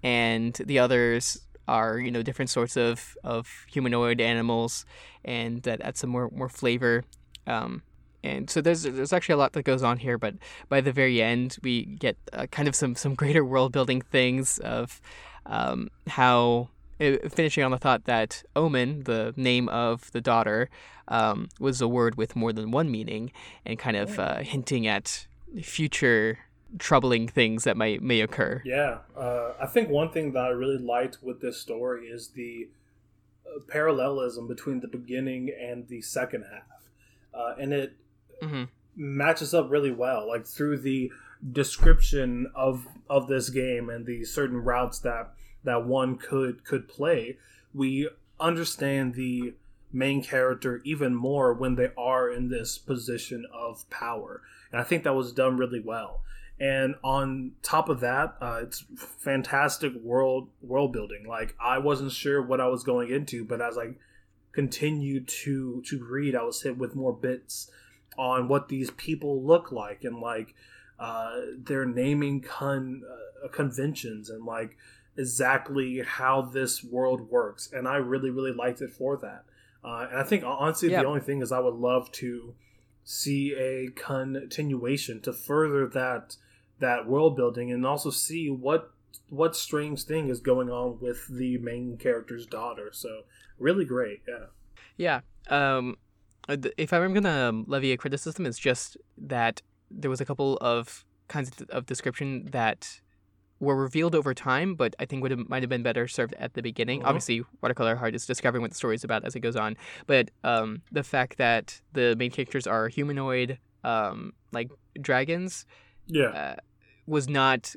and the others are you know different sorts of, of humanoid animals and that adds some more more flavor um, and so there's there's actually a lot that goes on here but by the very end we get uh, kind of some some greater world building things of um, how uh, finishing on the thought that omen the name of the daughter um, was a word with more than one meaning and kind of uh, hinting at future troubling things that might may occur Yeah, uh, I think one thing that I really liked with this story is the uh, parallelism between the beginning and the second half, uh, and it hmm matches up really well. Like through the description of of this game and the certain routes that that one could could play, we understand the main character even more when they are in this position of power, and I think that was done really well. And on top of that, uh, it's fantastic world world building. Like I wasn't sure what I was going into, but as I continued to to read, I was hit with more bits on what these people look like and like uh, their naming con uh, conventions and like exactly how this world works. And I really really liked it for that. Uh, and I think honestly, Yeah. the only thing is I would love to see a continuation to further that that world building and also see what what strange thing is going on with the main character's daughter. So really great, yeah. Yeah. Um, uh, if I'm gonna levy a criticism, it's just that there was a couple of kinds of, description that were revealed over time, but I think would have, might have been better served at the beginning. Mhm. Obviously, Watercolor Heart is discovering what the story is about as it goes on, but um, the fact that the main characters are humanoid, um, like dragons, Yeah. uh, was not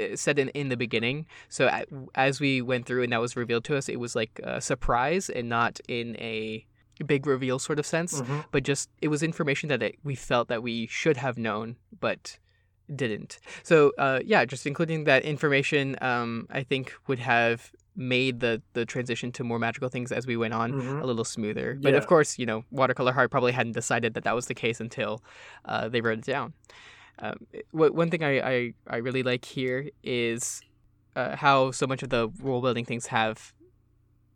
uh, said in, in the beginning. So as we went through and that was revealed to us, it was like a surprise and not in a big reveal sort of sense, Mhm. but just it was information that it, we felt that we should have known, but didn't. So uh, yeah, just including that information, um, I think would have made the the transition to more magical things as we went on Mhm. a little smoother. But of course, you know, Watercolor Heart probably hadn't decided that that was the case until uh, they wrote it down. Um, one thing I, I, I really like here is uh, how so much of the world building things have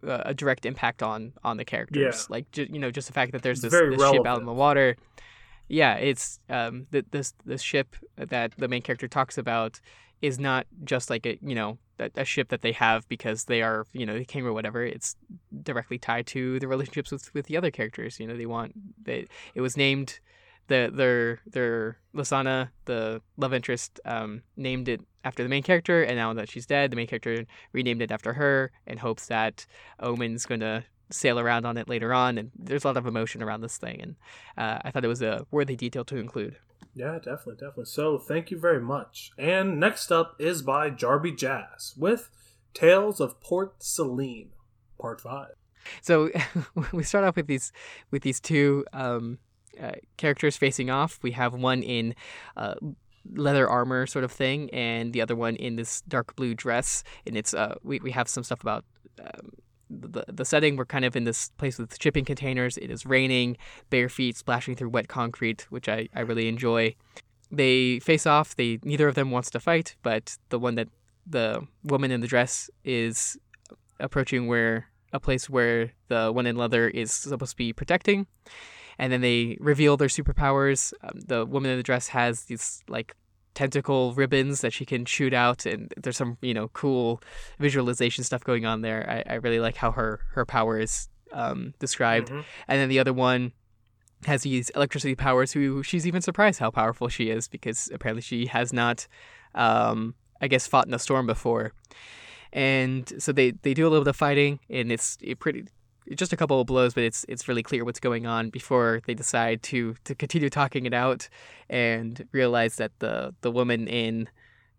uh, a direct impact on on the characters. Yeah. Like ju- you know, just the fact that there's this, this ship out in the water. Yeah, it's um th- this this ship that the main character talks about is not just like a you know a, a, ship that they have because they are you know the king or whatever. It's directly tied to the relationships with with the other characters. You know, they want they it was named the their their Lysana, the love interest, um, named it after the main character, and now that she's dead, the main character renamed it after her in hopes that Omen's going to sail around on it later on. And there's a lot of emotion around this thing, and uh, I thought it was a worthy detail to include. Yeah, definitely, definitely. So thank you very much. And next up is by Jarby Jazz with Tales of Port Saline, Part Five. So we start off with these with these two um, uh, characters facing off. We have one in uh, leather armor sort of thing, and the other one in this dark blue dress. And it's uh, we we have some stuff about. Um, the, the setting we're kind of in this place with shipping containers it is raining bare feet splashing through wet concrete which I, I really enjoy they face off they neither of them wants to fight but the one that the woman in the dress is approaching where a place where the one in leather is supposed to be protecting and then they reveal their superpowers. Um, the woman in the dress has these like tentacle ribbons that she can shoot out, and there's some you know cool visualization stuff going on there. I, I really like how her her power is um, described, mm-hmm. and then the other one has these electricity powers. Who she's even surprised how powerful she is because apparently she has not, um, I guess, fought in a storm before. And so they, they do a little bit of fighting, and it's pretty just a couple of blows, but it's it's really clear what's going on before they decide to to continue talking it out and realize that the the woman in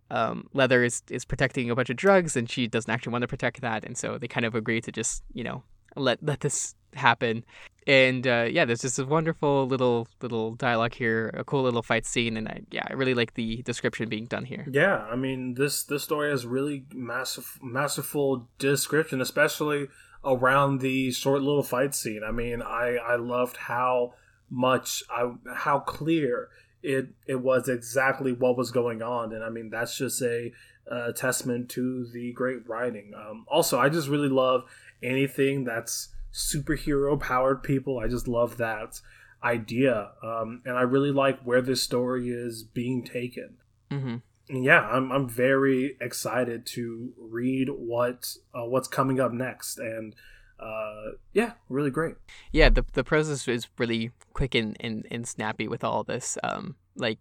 um, leather is is protecting a bunch of drugs and she doesn't actually want to protect that, and so they kind of agree to just you know let let this happen. And uh, yeah, there's just a wonderful little little dialogue here, a cool little fight scene, and I, yeah, I really like the description being done here. Yeah, I mean this this story has really massive masterful description, especially around the short little fight scene. I mean, I I loved how much I how clear it it was exactly what was going on, and I mean that's just a, a testament to the great writing. Um, also, I just really love anything that's superhero powered people. I just love that idea, um, and I really like where this story is being taken. Mm-hmm yeah, I'm I'm very excited to read what uh, what's coming up next, and uh, yeah, really great. Yeah, the the process is really quick and, and, and snappy with all this. Um, like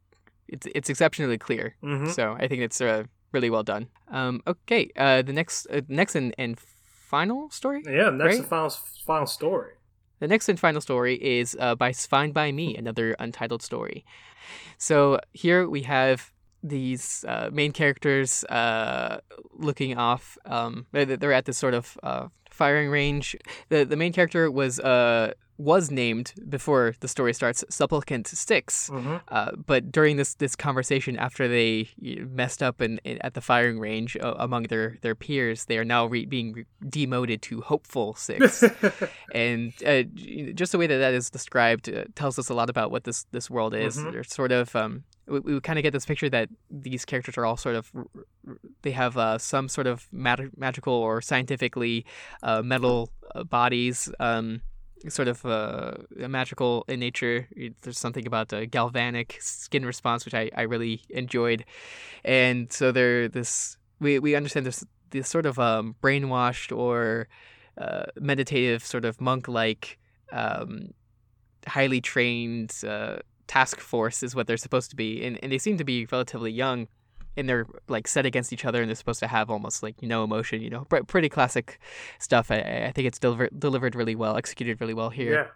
it's it's exceptionally clear. Mm-hmm. So I think it's uh, really well done. Um, okay, uh, the next uh, next and, and final story. Yeah, next right? and final final story. The next and final story is uh, by Fine by Me, another untitled story. So here we have these uh, main characters uh, looking off. Um, they're at this sort of uh, firing range. The the main character was uh was named before the story starts supplicant Styx mm-hmm. uh, but during this this conversation after they messed up in, in at the firing range uh, among their their peers they are now re- being demoted to hopeful Styx and uh, just the way that that is described uh, tells us a lot about what this this world is mm-hmm. they're sort of um, we, we kind of get this picture that these characters are all sort of they have uh, some sort of mag- magical or scientifically uh, metal uh, bodies um, sort of uh, magical in nature. There's something about a galvanic skin response which I, I really enjoyed. And so they're this we, we understand this this sort of um, brainwashed or uh, meditative sort of monk like um, highly trained uh, task force is what they're supposed to be, and, and they seem to be relatively young, and they're like set against each other, and they're supposed to have almost like no emotion, you know, pretty classic stuff. I, I think it's deliver- delivered really well, executed really well here. Yeah.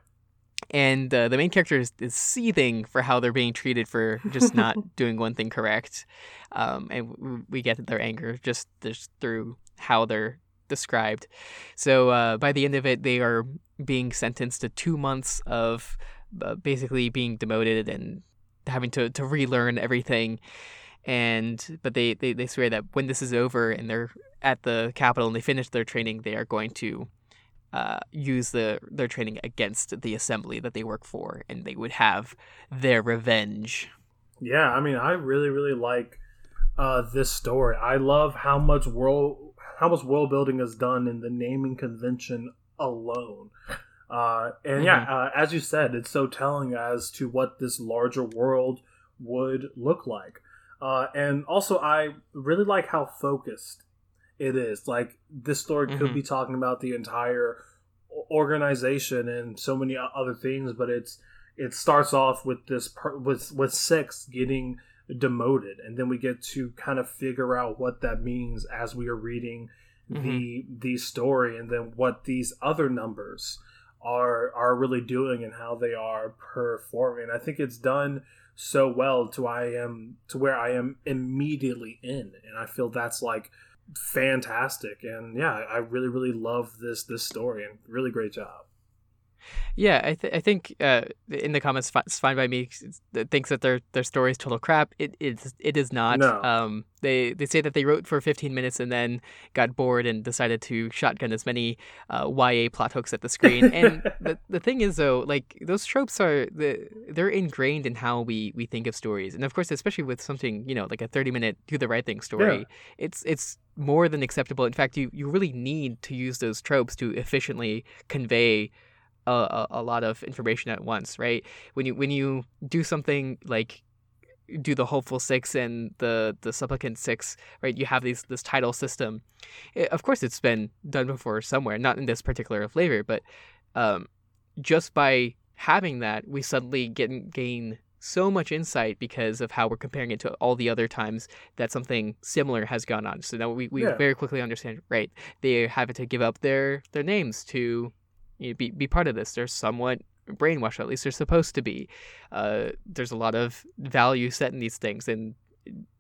And uh, the main character is, is, seething for how they're being treated for just not doing one thing correct, um, and we get their anger just, just through how they're described. So uh, by the end of it, they are being sentenced to two months of uh, basically being demoted and having to, to relearn everything. And but they, they, they swear that when this is over and they're at the capital and they finish their training, they are going to uh, use the their training against the assembly that they work for, and they would have their revenge. Yeah, I mean, I really really like uh, this story. I love how much world how much world building is done in the naming convention alone. Uh, and mm-hmm. yeah, uh, as you said, it's so telling as to what this larger world would look like. Uh, and also, I really like how focused it is. Like this story could Mhm. be talking about the entire organization and so many other things, but it's it starts off with this per- with with six getting demoted, and then we get to kind of figure out what that means as we are reading the the story, and then what these other numbers are are really doing and how they are performing. I think it's done so well to I am to where I am immediately in, and I feel that's like fantastic. And yeah, I really really love this this story and really great job. Yeah, I, th- I think uh, in the comments, it's fine by me. That thinks that their their story is total crap. It is it is not. No. Um, they they say that they wrote for 15 minutes and then got bored and decided to shotgun as many uh, YA plot hooks at the screen. And the the thing is though, like those tropes are the they're ingrained in how we we think of stories. And of course, especially with something you know like a 30 minute do the right thing story, Yeah. it's it's more than acceptable. In fact, you you really need to use those tropes to efficiently convey a, a, a lot of information at once, right? When you when you do something like do the hopeful six and the the supplicant six, right? You have these this title system. It, of course, it's been done before somewhere, not in this particular flavor, but um, just by having that, we suddenly get gain so much insight because of how we're comparing it to all the other times that something similar has gone on. So now we, we Yeah. very quickly understand, right? They have to give up their their names to you know, be be part of this. They're somewhat brainwashed, at least they're supposed to be. Uh, there's a lot of value set in these things, and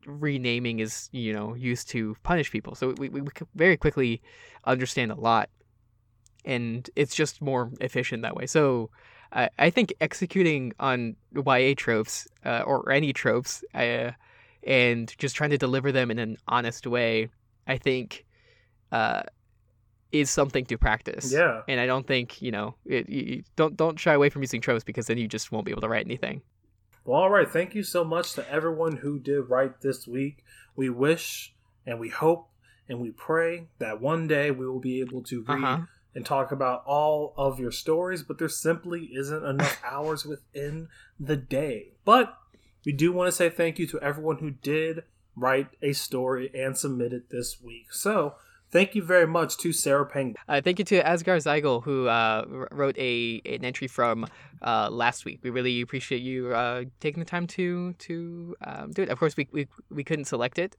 renaming is you know used to punish people. So we we, we very quickly understand a lot, and it's just more efficient that way. So. I I think executing on YA tropes uh, or any tropes uh, and just trying to deliver them in an honest way, I think, uh, is something to practice. Yeah. And I don't think you know it, you, don't don't shy away from using tropes because then you just won't be able to write anything. Well, all right. Thank you so much to everyone who did write this week. We wish and we hope and we pray that one day we will be able to read Uh-huh. and talk about all of your stories, but there simply isn't enough hours within the day. But we do want to say thank you to everyone who did write a story and submit it this week. So, thank you very much to Sarah Peng. Uh, thank you to Asgar Zeigel who uh, wrote a an entry from uh, last week. We really appreciate you uh, taking the time to to um, do it. Of course, we, we we couldn't select it,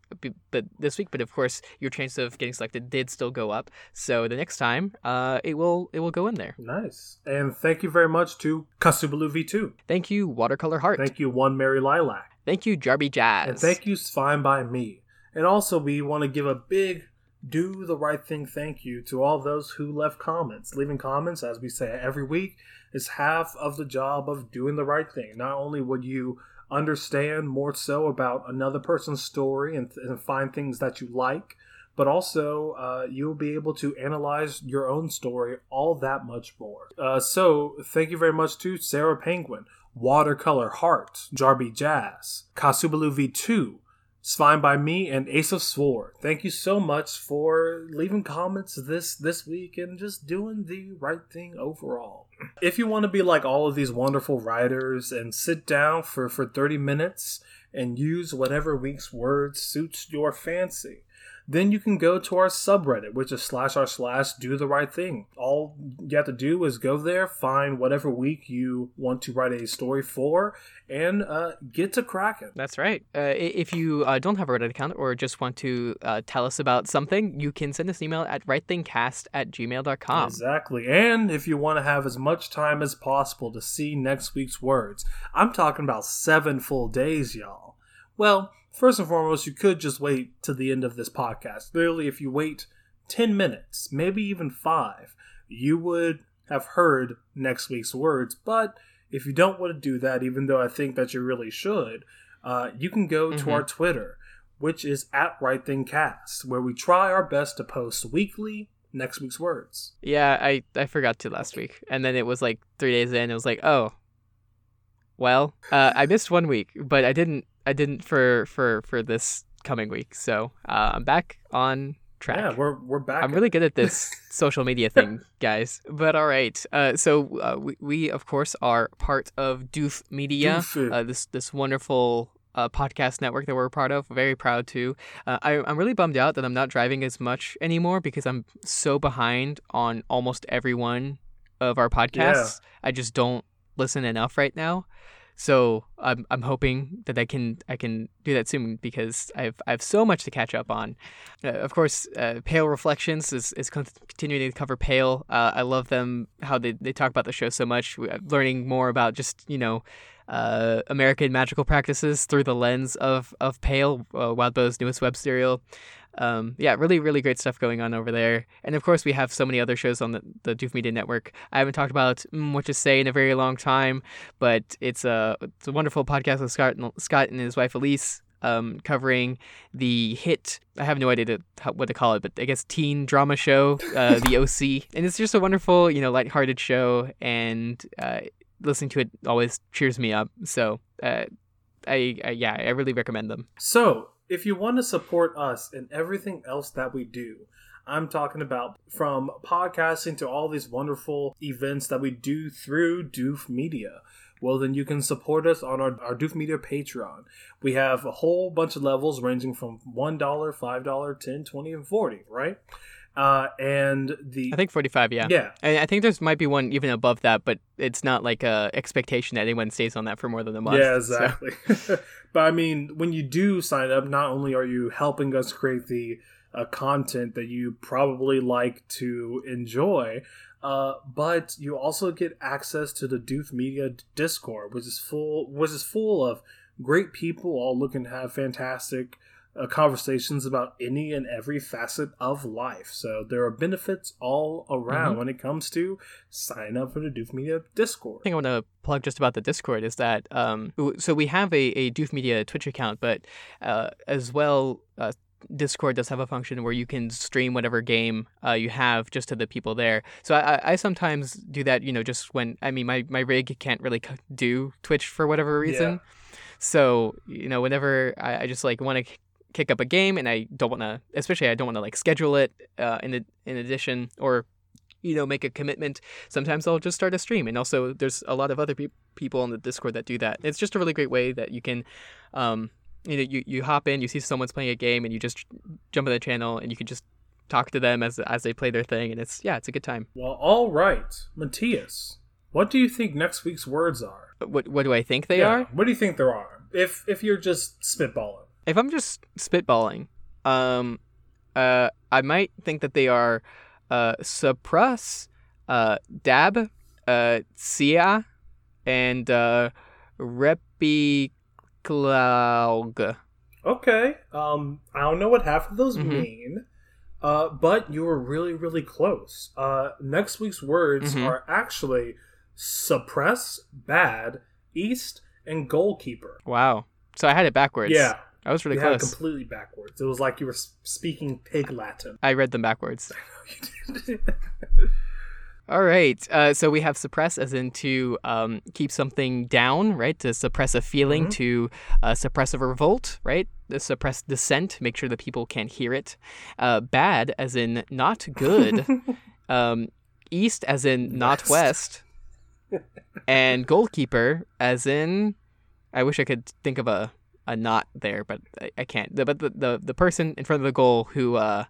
but this week. But of course, your chance of getting selected did still go up. So the next time, uh, it will it will go in there. Nice. And thank you very much to Kasubalu V2. Thank you, Watercolor Heart. Thank you, One Mary Lilac. Thank you, Jarby Jazz. And thank you, Fine by Me. And also, we want to give a big do the right thing thank you to all those who left comments. Leaving comments, as we say every week, is half of the job of doing the right thing. Not only would you understand more so about another person's story and, and find things that you like, but also uh, you'll be able to analyze your own story all that much more. Uh, so, thank you very much to Sarah Penguin, Watercolor Heart, Jarby Jazz, Kasubalu V2, Svine by me, and Ace of Sword. Thank you so much for leaving comments this this week and just doing the right thing overall. If you want to be like all of these wonderful writers and sit down for, for 30 minutes and use whatever week's word suits your fancy, then you can go to our subreddit, which is slash r slash do the right thing. All you have to do is go there, find whatever week you want to write a story for, and uh, get to cracking. That's right. Uh, if you uh, don't have a Reddit account or just want to uh, tell us about something, you can send us an email at rightthingcast at gmail.com. Exactly. And if you want to have as much time as possible to see next week's words, I'm talking about seven full days, y'all. Well, first and foremost, you could just wait to the end of this podcast. Literally, if you wait 10 minutes, maybe even five, you would have heard next week's words. But if you don't want to do that, even though I think that you really should, uh, you can go to Mhm. our Twitter, which is at Right Thing Cast, where we try our best to post weekly next week's words. Yeah, I, I forgot to last week. And then it was like three days in. It was like, oh, well, uh, I missed one week, but I didn't I didn't for for for this coming week. So uh, I'm back on track. Yeah, we're we're back. I'm really good at this social media thing, guys. But all right. Uh, so uh, we, we of course are part of Doof Media, uh, this this wonderful uh, podcast network that we're a part of. Very proud to. Uh, I, I'm really bummed out that I'm not driving as much anymore because I'm so behind on almost every one of our podcasts. Yeah. I just don't listen enough right now. So I'm I'm hoping that I can I can do that soon because I've I have so much to catch up on. Uh, of course, uh, Pale Reflections is, is continuing to cover Pale. Uh, I love them how they, they talk about the show so much. Learning more about just you know uh, American magical practices through the lens of of Pale, uh, newest web serial um, yeah, really, really great stuff going on over there. And of course, we have so many other shows on the, the Doof Media Network. I haven't talked about mm, what to say in a very long time, but it's a it's a wonderful podcast with Scott and, Scott and his wife Elise. Um, covering the hit, I have no idea to, what to call it, but I guess teen drama show, uh, The OC. And it's just a wonderful, you know, lighthearted show, and uh, listening to it always cheers me up. So, uh, I, I, yeah, I really recommend them. So, if you want to support us and everything else that we do, I'm talking about from podcasting to all these wonderful events that we do through Doof Media. Well, then you can support us on our, our Doof Media Patreon. We have a whole bunch of levels ranging from $1, $5, 10 20 and 40 right? Uh, and the I think 45, yeah. Yeah. And I think there's might be one even above that, but it's not like a expectation that anyone stays on that for more than a month. Yeah, exactly. So. but I mean, when you do sign up, not only are you helping us create the uh, content that you probably like to enjoy, uh, but you also get access to the Doof Media Discord, which is full, which is full of great people all looking to have fantastic uh, conversations about any and every facet of life. So there are benefits all around mm-hmm. when it comes to sign up for the Doof Media Discord. I think I want to plug just about the Discord is that um, so we have a, a Doof Media Twitch account, but uh, as well. Uh, Discord does have a function where you can stream whatever game uh, you have just to the people there. So I, I sometimes do that, you know, just when I mean my, my rig can't really do Twitch for whatever reason. Yeah. So you know, whenever I, I just like want to kick up a game and I don't want to, especially I don't want to like schedule it uh, in in addition or you know make a commitment. Sometimes I'll just start a stream, and also there's a lot of other pe- people on the Discord that do that. It's just a really great way that you can. Um, you know, you, you hop in, you see someone's playing a game, and you just jump in the channel, and you can just talk to them as as they play their thing, and it's yeah, it's a good time. Well, all right, Matthias, what do you think next week's words are? What what do I think they yeah, are? What do you think there are? If if you're just spitballing if I'm just spitballing, um, uh, I might think that they are uh, suppress, uh, dab, uh, sia, and uh, repiclaug. Okay. Um, I don't know what half of those mm-hmm. mean. Uh, but you were really, really close. Uh, next week's words mm-hmm. are actually suppress, bad, east, and goalkeeper. Wow. So I had it backwards. Yeah. I was really you close. completely backwards. It was like you were speaking pig Latin. I read them backwards. All right. Uh, so we have suppress as in to um, keep something down, right? To suppress a feeling, mm-hmm. to uh, suppress a revolt, right? To suppress dissent, make sure that people can't hear it. Uh, bad as in not good. um, east as in not west. and goalkeeper as in, I wish I could think of a a knot there, but I, I can't. The, but the, the the person in front of the goal who uh,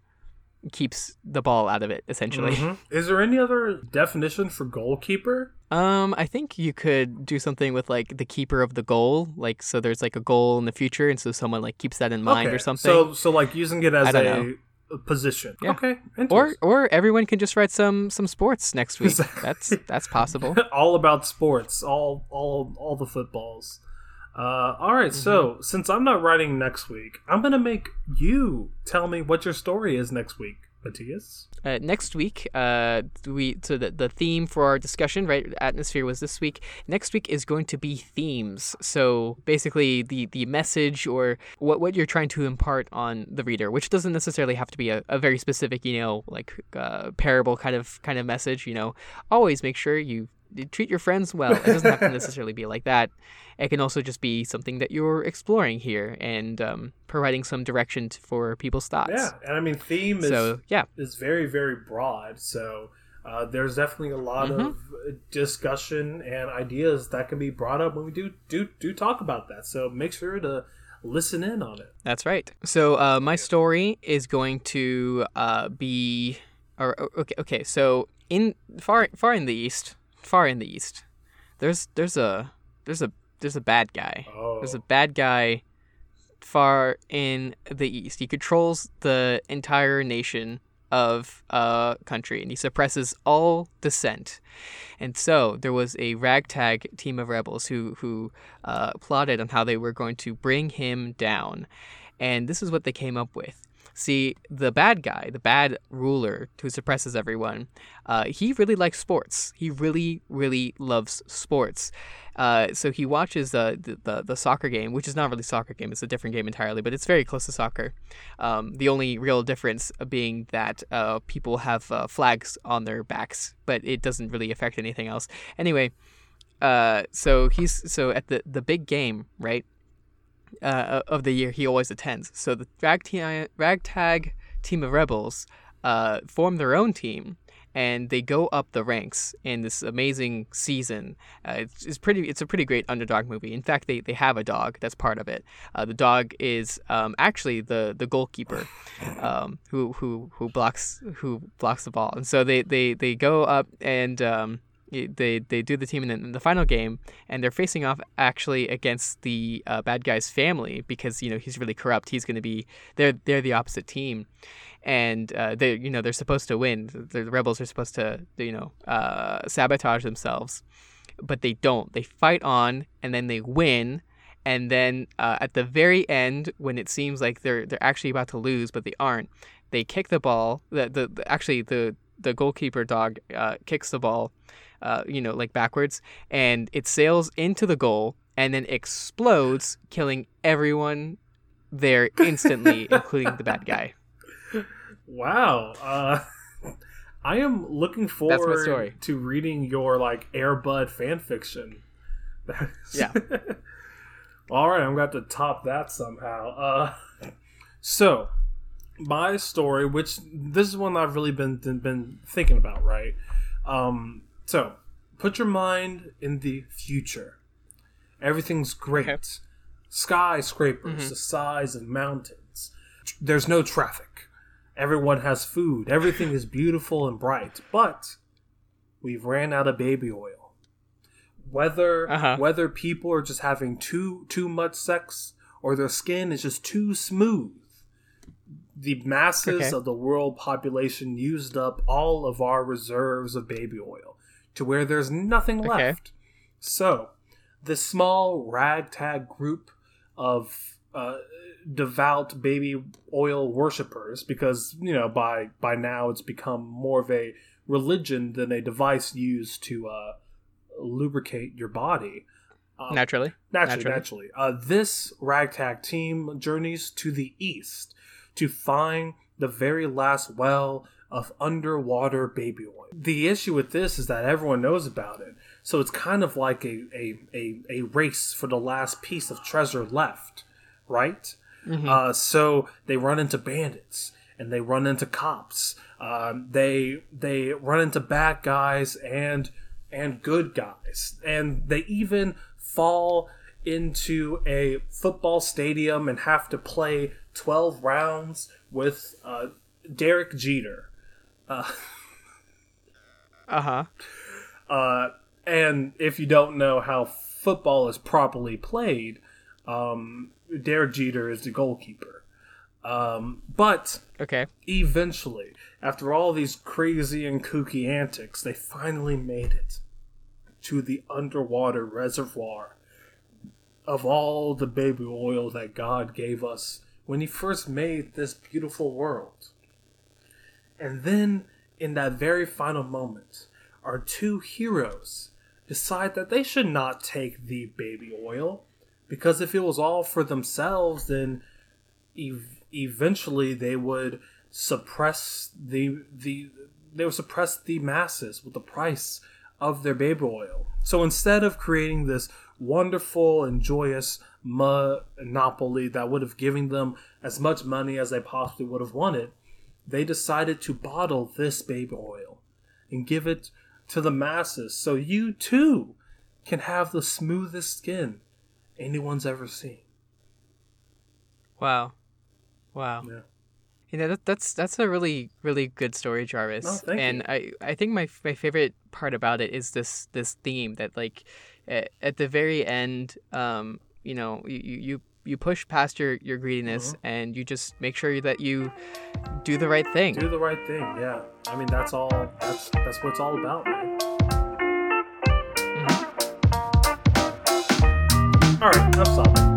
keeps the ball out of it, essentially. Mm-hmm. Is there any other definition for goalkeeper? Um, I think you could do something with like the keeper of the goal, like so. There's like a goal in the future, and so someone like keeps that in mind okay. or something. So, so like using it as a know. position. Yeah. Okay. Or or everyone can just write some some sports next week. That's that's possible. all about sports. All all all the footballs. Uh, all right, mm-hmm. so since I'm not writing next week, I'm gonna make you tell me what your story is next week, Matthias. Uh, next week, uh, we so the the theme for our discussion, right? Atmosphere was this week. Next week is going to be themes. So basically, the the message or what what you're trying to impart on the reader, which doesn't necessarily have to be a, a very specific, you know, like uh, parable kind of kind of message. You know, always make sure you treat your friends well. It doesn't have to necessarily be like that. It can also just be something that you're exploring here and um, providing some direction for people's thoughts. Yeah, and I mean theme is so, yeah. is very very broad. So uh, there's definitely a lot mm-hmm. of discussion and ideas that can be brought up when we do do do talk about that. So make sure to listen in on it. That's right. So uh, my story is going to uh, be, or okay, okay. So in far far in the east, far in the east, there's there's a there's a there's a bad guy. Oh. There's a bad guy far in the east. He controls the entire nation of a country and he suppresses all dissent. And so there was a ragtag team of rebels who who uh, plotted on how they were going to bring him down. And this is what they came up with. See, the bad guy, the bad ruler who suppresses everyone, uh, he really likes sports. He really, really loves sports. Uh, so he watches uh, the, the, the soccer game, which is not really soccer game. It's a different game entirely, but it's very close to soccer. Um, the only real difference being that uh, people have uh, flags on their backs, but it doesn't really affect anything else. Anyway, uh, so he's so at the the big game, right? Uh, of the year he always attends. So the ragtag, ragtag team of rebels uh, form their own team and they go up the ranks in this amazing season. Uh, it's, it's, pretty. It's a pretty great underdog movie. In fact, they, they have a dog that's part of it. Uh, the dog is um, actually the the goalkeeper, um, who who who blocks who blocks the ball. And so they they, they go up and um, they they do the team in the, in the, final game, and they're facing off actually against the uh, bad guy's family because you know he's really corrupt. He's going to be they're they're the opposite team, and uh, they you know they're supposed to win. The, rebels are supposed to you know uh, sabotage themselves, but they don't. They fight on, and then they win. And then uh, at the very end, when it seems like they're they're actually about to lose, but they aren't, they kick the ball. The, the, the actually the the goalkeeper dog uh, kicks the ball uh, you know, like backwards, and it sails into the goal and then explodes, killing everyone there instantly, including the bad guy. Wow. Uh, I am looking forward to reading your like Airbud fan fiction. yeah. All right, I'm going to have to top that somehow. Uh, so, my story, which this is one I've really been been thinking about, right? Um, so, put your mind in the future. Everything's great. Okay. Skyscrapers mm-hmm. the size of mountains. There's no traffic. Everyone has food. Everything is beautiful and bright. But we've ran out of baby oil. Whether uh-huh. whether people are just having too too much sex or their skin is just too smooth, the masses okay. of the world population used up all of our reserves of baby oil to where there's nothing okay. left. So, this small ragtag group of uh, devout baby oil worshippers, because you know by by now it's become more of a religion than a device used to uh, lubricate your body. Um, naturally, naturally, naturally. naturally. Uh, this ragtag team journeys to the east to find the very last well of underwater baby oil. The issue with this is that everyone knows about it, so it's kind of like a, a, a, a race for the last piece of treasure left, right? Mm-hmm. Uh, so they run into bandits and they run into cops. Um, they they run into bad guys and and good guys, and they even fall into a football stadium and have to play twelve rounds with uh, Derek Jeter, uh huh. Uh, and if you don't know how football is properly played, um, Derek Jeter is the goalkeeper. Um, but okay, eventually, after all these crazy and kooky antics, they finally made it to the underwater reservoir of all the baby oil that God gave us when He first made this beautiful world. And then, in that very final moment, our two heroes decide that they should not take the baby oil because if it was all for themselves, then ev- eventually they would suppress the the they would suppress the masses with the price of their baby oil. So instead of creating this wonderful and joyous monopoly that would have given them as much money as they possibly would have wanted, they decided to bottle this baby oil and give it to the masses so you too can have the smoothest skin anyone's ever seen. Wow. Wow. Yeah. You know, that, that's that's a really really good story, Jarvis. Oh, thank and you. I I think my my favorite part about it is this this theme that like at, at the very end, um, you know, you you you push past your your greediness mm-hmm. and you just make sure that you do the right thing. Do the right thing. Yeah. I mean, that's all. That's that's what it's all about, man. Mm-hmm. All right, I'm stopping.